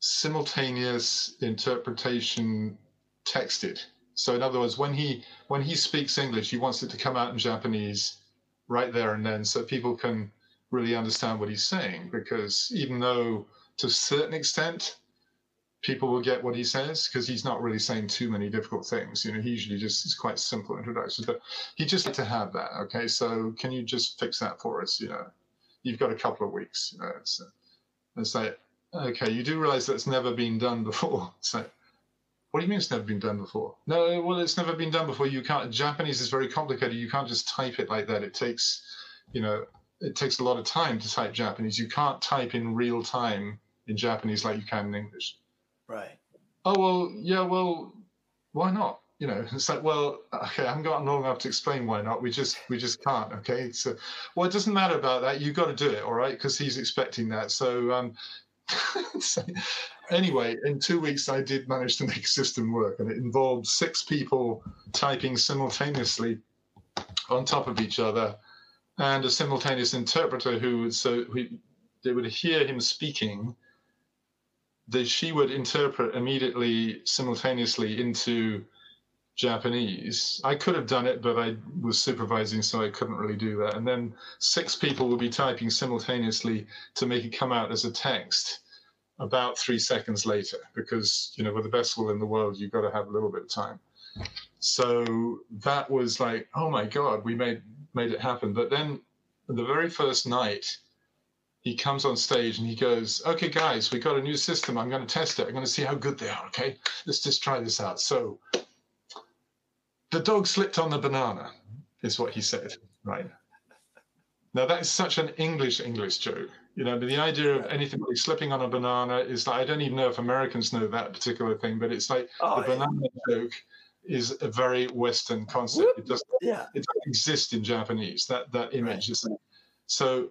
simultaneous interpretation texted. So in other words, when he when he speaks English, he wants it to come out in Japanese right there and then, so people can really understand what he's saying. Because even though to a certain extent people will get what he says because he's not really saying too many difficult things. You know, he usually just is quite simple introductions, but he just had to have that. Okay, so can you just fix that for us? You know, you've got a couple of weeks. You know, it's, it's like, okay, you do realize that's never been done before. So, what do you mean it's never been done before? No, well, it's never been done before. You can't. Japanese is very complicated. You can't just type it like that. It takes, you know, it takes a lot of time to type Japanese. You can't type in real time in Japanese like you can in English. Right. Oh well, yeah, well, why not? You know, it's like, well, okay, I haven't got long enough to explain why not. We just, we just can't. Okay, so, well, it doesn't matter about that. You've got to do it, all right, because he's expecting that. So, um, so, anyway, in two weeks, I did manage to make system work, and it involved six people typing simultaneously on top of each other, and a simultaneous interpreter who would so we, they would hear him speaking that she would interpret immediately simultaneously into Japanese. I could have done it, but I was supervising, so I couldn't really do that. And then six people would be typing simultaneously to make it come out as a text about three seconds later, because you know, with the best will in the world, you've got to have a little bit of time. So that was like, oh my god, we made made it happen. But then the very first night, he comes on stage and he goes, Okay, guys, we got a new system. I'm going to test it. I'm going to see how good they are. Okay, let's just try this out. So, the dog slipped on the banana, is what he said, right? Now, that is such an English English joke. You know, but the idea of anything like slipping on a banana is like, I don't even know if Americans know that particular thing, but it's like oh, the yeah. banana joke is a very Western concept. It doesn't, yeah. it doesn't exist in Japanese. That that image right. is so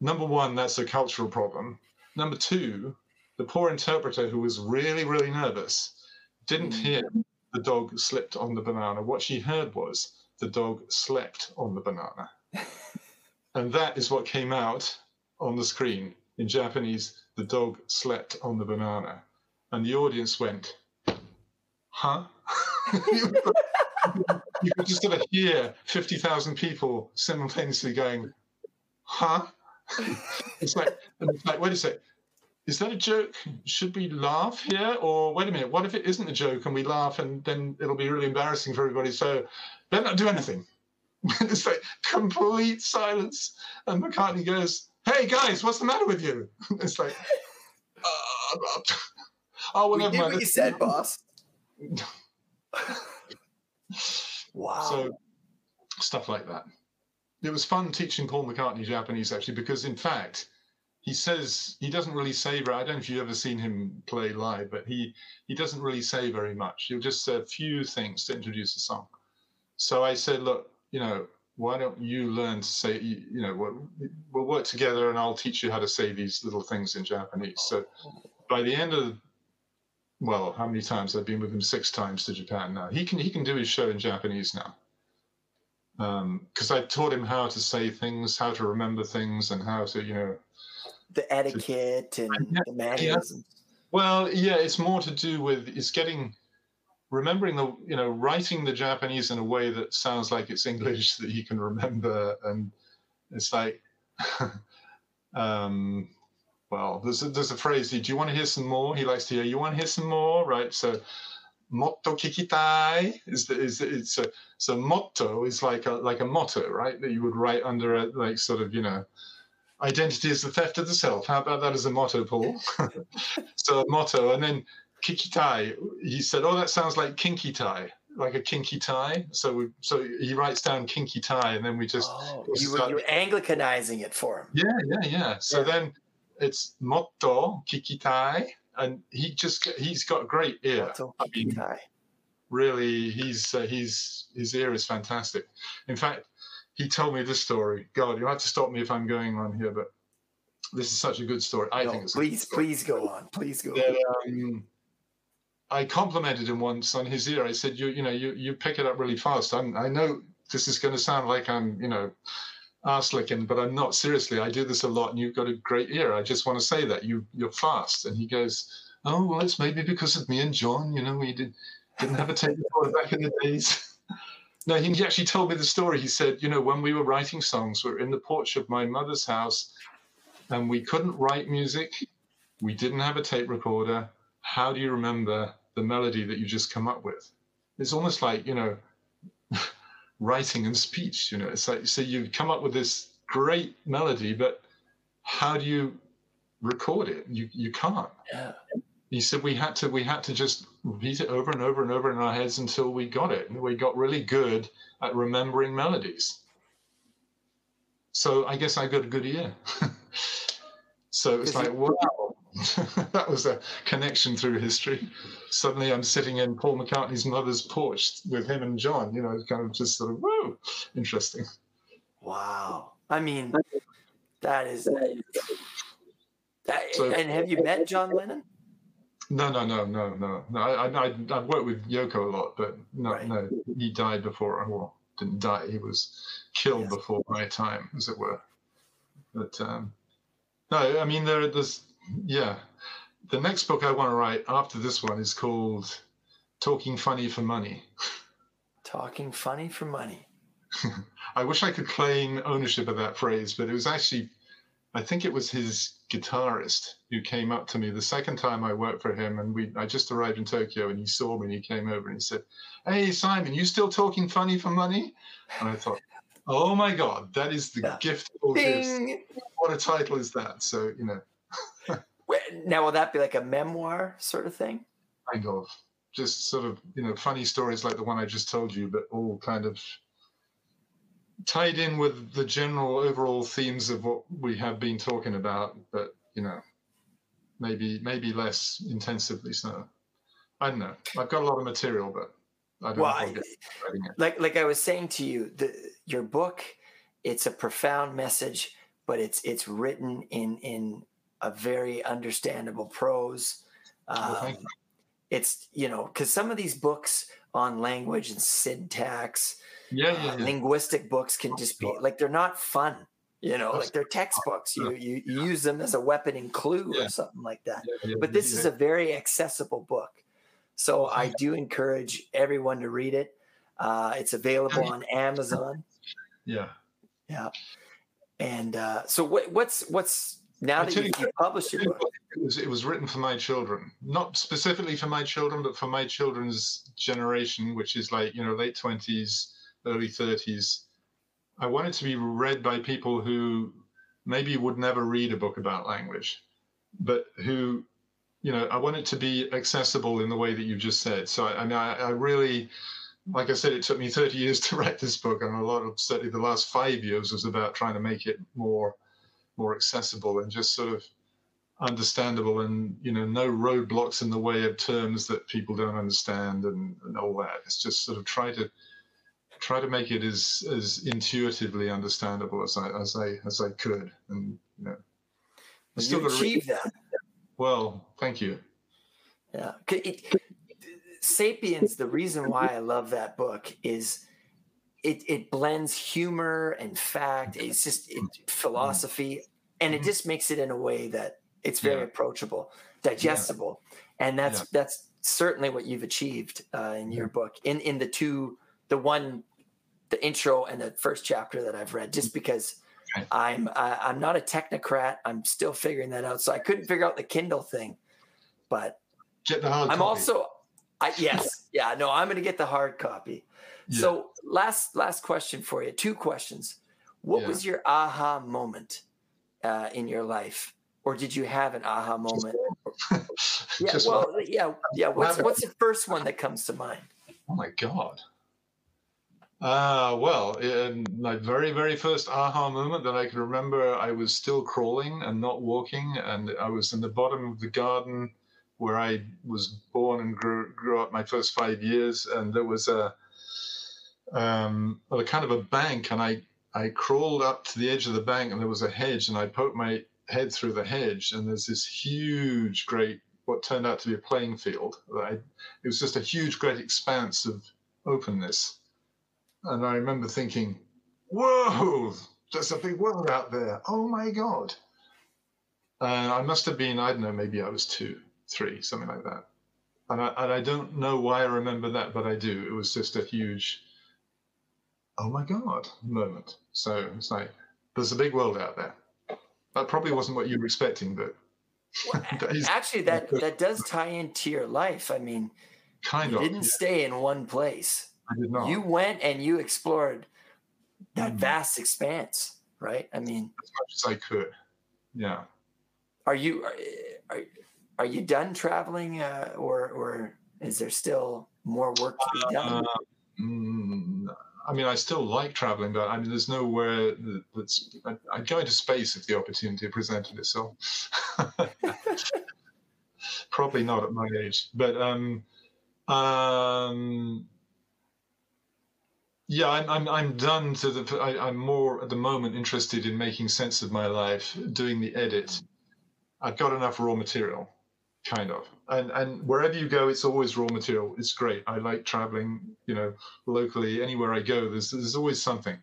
number one, that's a cultural problem. Number two, the poor interpreter who was really, really nervous didn't mm. hear the dog slipped on the banana. What she heard was the dog slept on the banana. and that is what came out on the screen. In Japanese, the dog slept on the banana. And the audience went, huh? you could just sort of hear 50,000 people simultaneously going, huh? it's like, it's like, wait a sec, is that a joke? Should we laugh here? Or wait a minute, what if it isn't a joke and we laugh and then it'll be really embarrassing for everybody? So let not do anything. it's like complete silence. And McCartney goes, Hey guys, what's the matter with you? it's like, uh, oh, well, never mind. What you said, boss. wow. So stuff like that it was fun teaching Paul McCartney Japanese actually because in fact he says he doesn't really say very. I don't know if you've ever seen him play live, but he he doesn't really say very much. He'll just say a few things to introduce the song. So I said, look, you know, why don't you learn to say, you, you know, we'll, we'll work together and I'll teach you how to say these little things in Japanese. So by the end of well, how many times I've been with him? Six times to Japan now. He can he can do his show in Japanese now because um, I taught him how to say things, how to remember things, and how to, you know, the etiquette and the mannerisms. Yeah. Well, yeah, it's more to do with it's getting remembering the you know writing the Japanese in a way that sounds like it's English that you can remember, and it's like, um, well, there's a, there's a phrase. Do you want to hear some more? He likes to hear. You want to hear some more, right? So motto kikitai is the, is it's a so motto is like a like a motto right that you would write under a like sort of you know identity is the theft of the self. How about that as a motto paul? So a motto and then kikitai he said oh that sounds like kinky tie like a kinky tie. So we, so he writes down kinky tie and then we just oh, you were, you're anglicanizing it for him. Yeah yeah yeah. So yeah. then it's motto kikitai and he just he's got a great ear. I mean, really, he's uh, he's his ear is fantastic. In fact, he told me this story. God, you have to stop me if I'm going on here, but this is such a good story. I no, think it's please please go on. Please go that, on. Um, I complimented him once on his ear. I said, "You you know you you pick it up really fast." I'm, I know this is going to sound like I'm you know ass licking, but I'm not. Seriously, I do this a lot, and you've got a great ear. I just want to say that you you're fast. And he goes, "Oh well, it's maybe because of me and John. You know, we did didn't have a tape recorder back in the days." No, he actually told me the story. He said, "You know, when we were writing songs, we were in the porch of my mother's house, and we couldn't write music. We didn't have a tape recorder." how do you remember the melody that you just come up with? It's almost like, you know, writing and speech, you know, it's like, so you come up with this great melody, but how do you record it? You, you can't. Yeah. He said we had to we had to just repeat it over and over and over in our heads until we got it. And we got really good at remembering melodies. So I guess I got a good ear. so it's like, wow, that was a connection through history. Suddenly I'm sitting in Paul McCartney's mother's porch with him and John, you know, it's kind of just sort of, whoa, interesting. Wow. I mean, that is. That, so, and have you met John Lennon? No, no, no, no, no. no I, I, I've worked with Yoko a lot, but no, right. no, he died before. Well, didn't die. He was killed yes. before my time, as it were. But um, no, I mean there, there's yeah. The next book I want to write after this one is called "Talking Funny for Money." Talking funny for money. I wish I could claim ownership of that phrase, but it was actually, I think it was his guitarist who came up to me the second time I worked for him, and we I just arrived in Tokyo, and he saw me and he came over and he said, "Hey Simon, you still talking funny for money?" And I thought, "Oh my God, that is the yeah. gift of all gifts. What a title is that?" So you know. now will that be like a memoir sort of thing? Kind of, just sort of you know funny stories like the one I just told you, but all kind of tied in with the general overall themes of what we have been talking about, but you know, maybe maybe less intensively so. I don't know. I've got a lot of material, but I don't well. I, like like I was saying to you, the your book, it's a profound message, but it's it's written in in a very understandable prose. Um, it's you know because some of these books on language and syntax yeah, yeah, yeah. linguistic books can just be like they're not fun you know like they're textbooks. You, you, you use them as a weapon and clue or something like that. But this is a very accessible book. So i do encourage everyone to read it. Uh, it's available on amazon. Yeah. Yeah and uh, so what, what's what's now that you, you published your book. it was, it was written for my children. Not specifically for my children but for my children's generation which is like you know late 20s early 30s, I wanted to be read by people who maybe would never read a book about language, but who, you know, I want it to be accessible in the way that you've just said. So I, I mean, I, I really, like I said, it took me 30 years to write this book, and a lot of certainly the last five years was about trying to make it more, more accessible and just sort of understandable and you know no roadblocks in the way of terms that people don't understand and, and all that it's just sort of try to try to make it as as intuitively understandable as I as I as I could, and you know, I still you achieved that. Well, thank you. Yeah, it, Sapiens. The reason why I love that book is it it blends humor and fact. It's just it, philosophy, and it mm-hmm. just makes it in a way that it's very yeah. approachable, digestible, yeah. and that's yeah. that's certainly what you've achieved uh, in your book. In in the two, the one the intro and the first chapter that I've read, just because okay. I'm I, am i am not a technocrat. I'm still figuring that out. So I couldn't figure out the Kindle thing, but get the hard. I'm copy. also, I yes, yeah, no, I'm going to get the hard copy. Yeah. So last last question for you. Two questions. What yeah. was your aha moment uh, in your life? Or did you have an aha moment? yeah, well, yeah, yeah. What's what's the first one that comes to mind? Oh my god. Uh, well, in my very, very first aha moment that I can remember, I was still crawling and not walking, and I was in the bottom of the garden where I was born and grew, grew up my first five years, and there was a, um, a kind of a bank, and I, I crawled up to the edge of the bank, and there was a hedge, and I poked my head through the hedge, and there's this huge, great, what turned out to be a playing field. I, it was just a huge, great expanse of openness and I remember thinking, whoa, there's a big world out there. Oh my God. And I must have been, I don't know, maybe I was two, three, something like that. And I, and I don't know why I remember that, but I do. It was just a huge, oh my God moment. So it's like, there's a big world out there. That probably wasn't what you were expecting, but that is, actually, that that does tie into your life. I mean, kind of didn't yeah. stay in one place. I did not. You went and you explored that Mm. vast expanse, right? I mean, as much as I could. Yeah. are you are, are, are you done traveling, uh, or or is there still more work to be done? Uh, mm, I mean, I still like traveling, but I mean, there's nowhere that, that's. I'd, I'd go into space if the opportunity presented itself. Probably not at my age, but um, um, yeah, I'm, I'm I'm done to the. I, I'm more at the moment interested in making sense of my life, doing the edit. I've got enough raw material, kind of, and and wherever you go, it's always raw material. It's great. I like traveling, you know, locally. Anywhere I go, there's there's always something.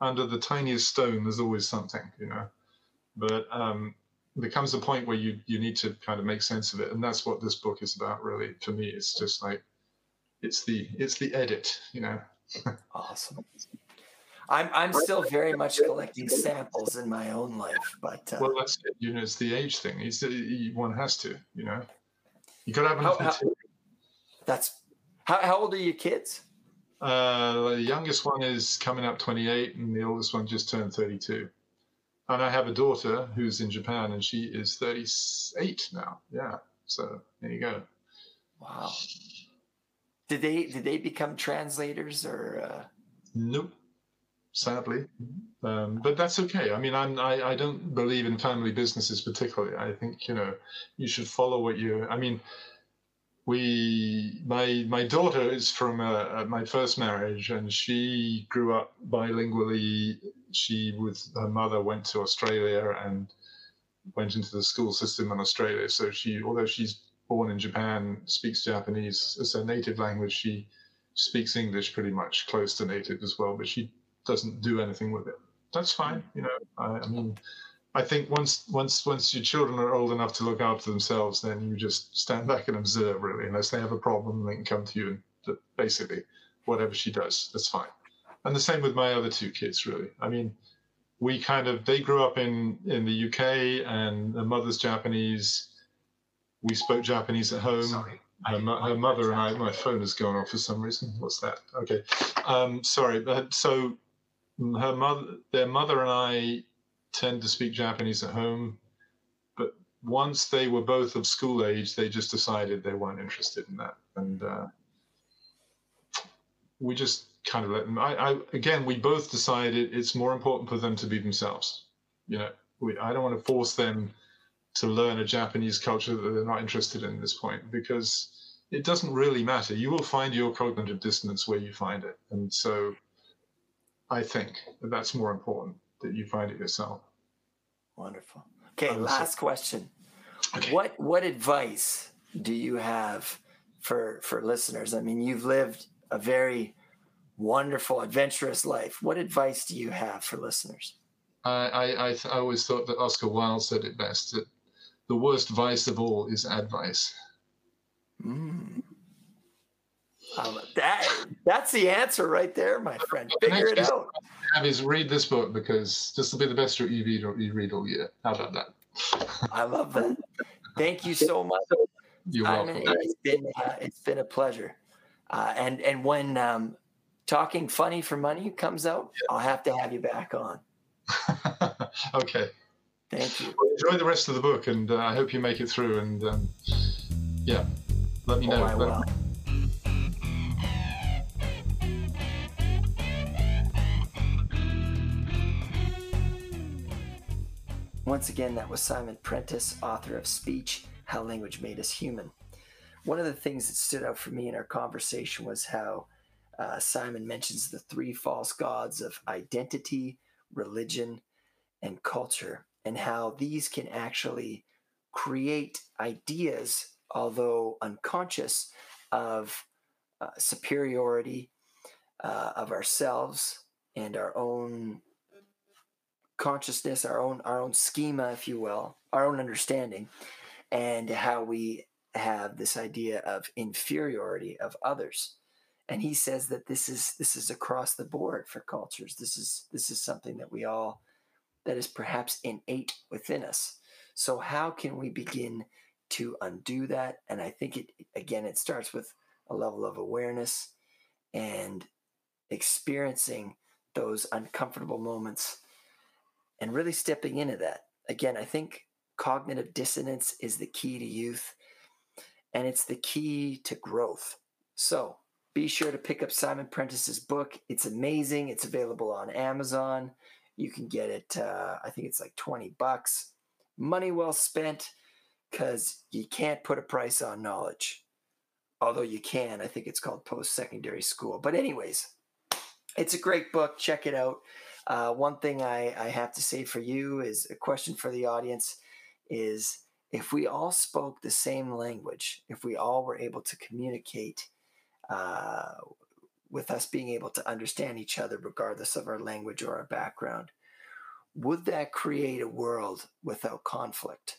Under the tiniest stone, there's always something, you know. But um, there comes a point where you you need to kind of make sense of it, and that's what this book is about. Really, for me, it's just like it's the it's the edit, you know. Awesome. I'm I'm still very much collecting samples in my own life, but uh, Well, that's it. You know, it's the age thing. It's the, one has to, you know. You got to have enough How- how- that's how, how old are your kids? Uh, the youngest one is coming up 28, and the oldest one just turned 32. And I have a daughter who's in Japan, and she is 38 now. Yeah. So there you go. Wow. Did they did they become translators or? Uh, Nope. Sadly, um, but that's okay. I mean, I'm I, I don't believe in family businesses particularly. I think you know you should follow what you. I mean, we my my daughter is from uh, uh, my first marriage, and she grew up bilingually. She with her mother went to Australia and went into the school system in Australia. So she, although she's born in Japan, speaks Japanese as her native language. She speaks English pretty much close to native as well, but she doesn't do anything with it. That's fine, mm. you know. I, I mean, I think once once once your children are old enough to look after themselves, then you just stand back and observe. Really, unless they have a problem, they can come to you and uh, basically whatever she does, that's fine. And the same with my other two kids. Really, I mean, we kind of they grew up in in the UK, and the mother's Japanese. We spoke Japanese at home her, mo- her mother and I, my phone has gone off for some reason. What's that? Okay. Um, sorry. But so her mother, their mother and I tend to speak Japanese at home. But once they were both of school age, they just decided they weren't interested in that. And uh, we just kind of let them. I, I, again, we both decided it's more important for them to be themselves. You know, we, I don't want to force them to learn a Japanese culture that they're not interested in at this point because it doesn't really matter. You will find your cognitive dissonance where you find it. And so I think that that's more important that you find it yourself. wonderful. Okay, last question. Okay. What what advice do you have for for listeners? I mean, you've lived a very wonderful, adventurous life. What advice do you have for listeners? I, I, I, th- I always thought that Oscar Wilde said it best that the worst vice of all is advice. Mm. Um, that that's the answer right there, my friend. Figure it out. Have is read this book because this will be the best you read, you read all year. How about that? I love that. Thank you so much. You're welcome. it's been uh, it's been a pleasure. Uh, and and when um, talking funny for money comes out, I'll have to have you back on. okay. Thank you. Well, enjoy the rest of the book, and uh, I hope you make it through. And um, yeah, let me Oh, know. I will. Once again, that was Simon Prentis, author of Speech How Language Made Us Human. One of the things that stood out for me in our conversation was how uh, Simon mentions the three false gods of identity, religion, and culture, and how these can actually create ideas, although unconscious, of uh, superiority uh, of ourselves and our own consciousness, our own our own schema, if you will, our own understanding, and how we have this idea of inferiority of others. And he says that this is this is across the board for cultures. This is this is something that we all that is perhaps innate within us. So, how can we begin to undo that? And I think it, again, it starts with a level of awareness and experiencing those uncomfortable moments and really stepping into that. Again, I think cognitive dissonance is the key to youth and it's the key to growth. So be sure to pick up Simon Prentis's book. It's amazing. It's available on Amazon. You can get it, uh, I think it's like 20 bucks. Money well spent because you can't put a price on knowledge. Although you can, I think it's called Post Secondary School. But, anyways, it's a great book. Check it out. Uh, one thing I, I have to say for you is a question for the audience is if we all spoke the same language, if we all were able to communicate uh, with us being able to understand each other regardless of our language or our background, would that create a world without conflict?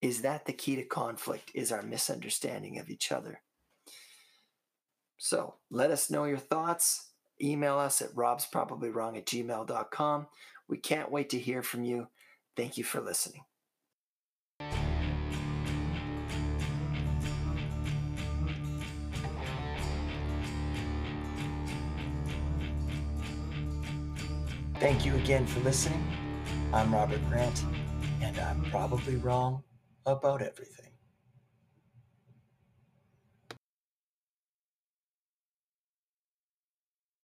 Is that the key to conflict? Is our misunderstanding of each other? So let us know your thoughts. Email us at robsprobablywrong at gmail.com. We can't wait to hear from you. Thank you for listening. Thank you again for listening. I'm Robert Grant, and I'm probably wrong about everything.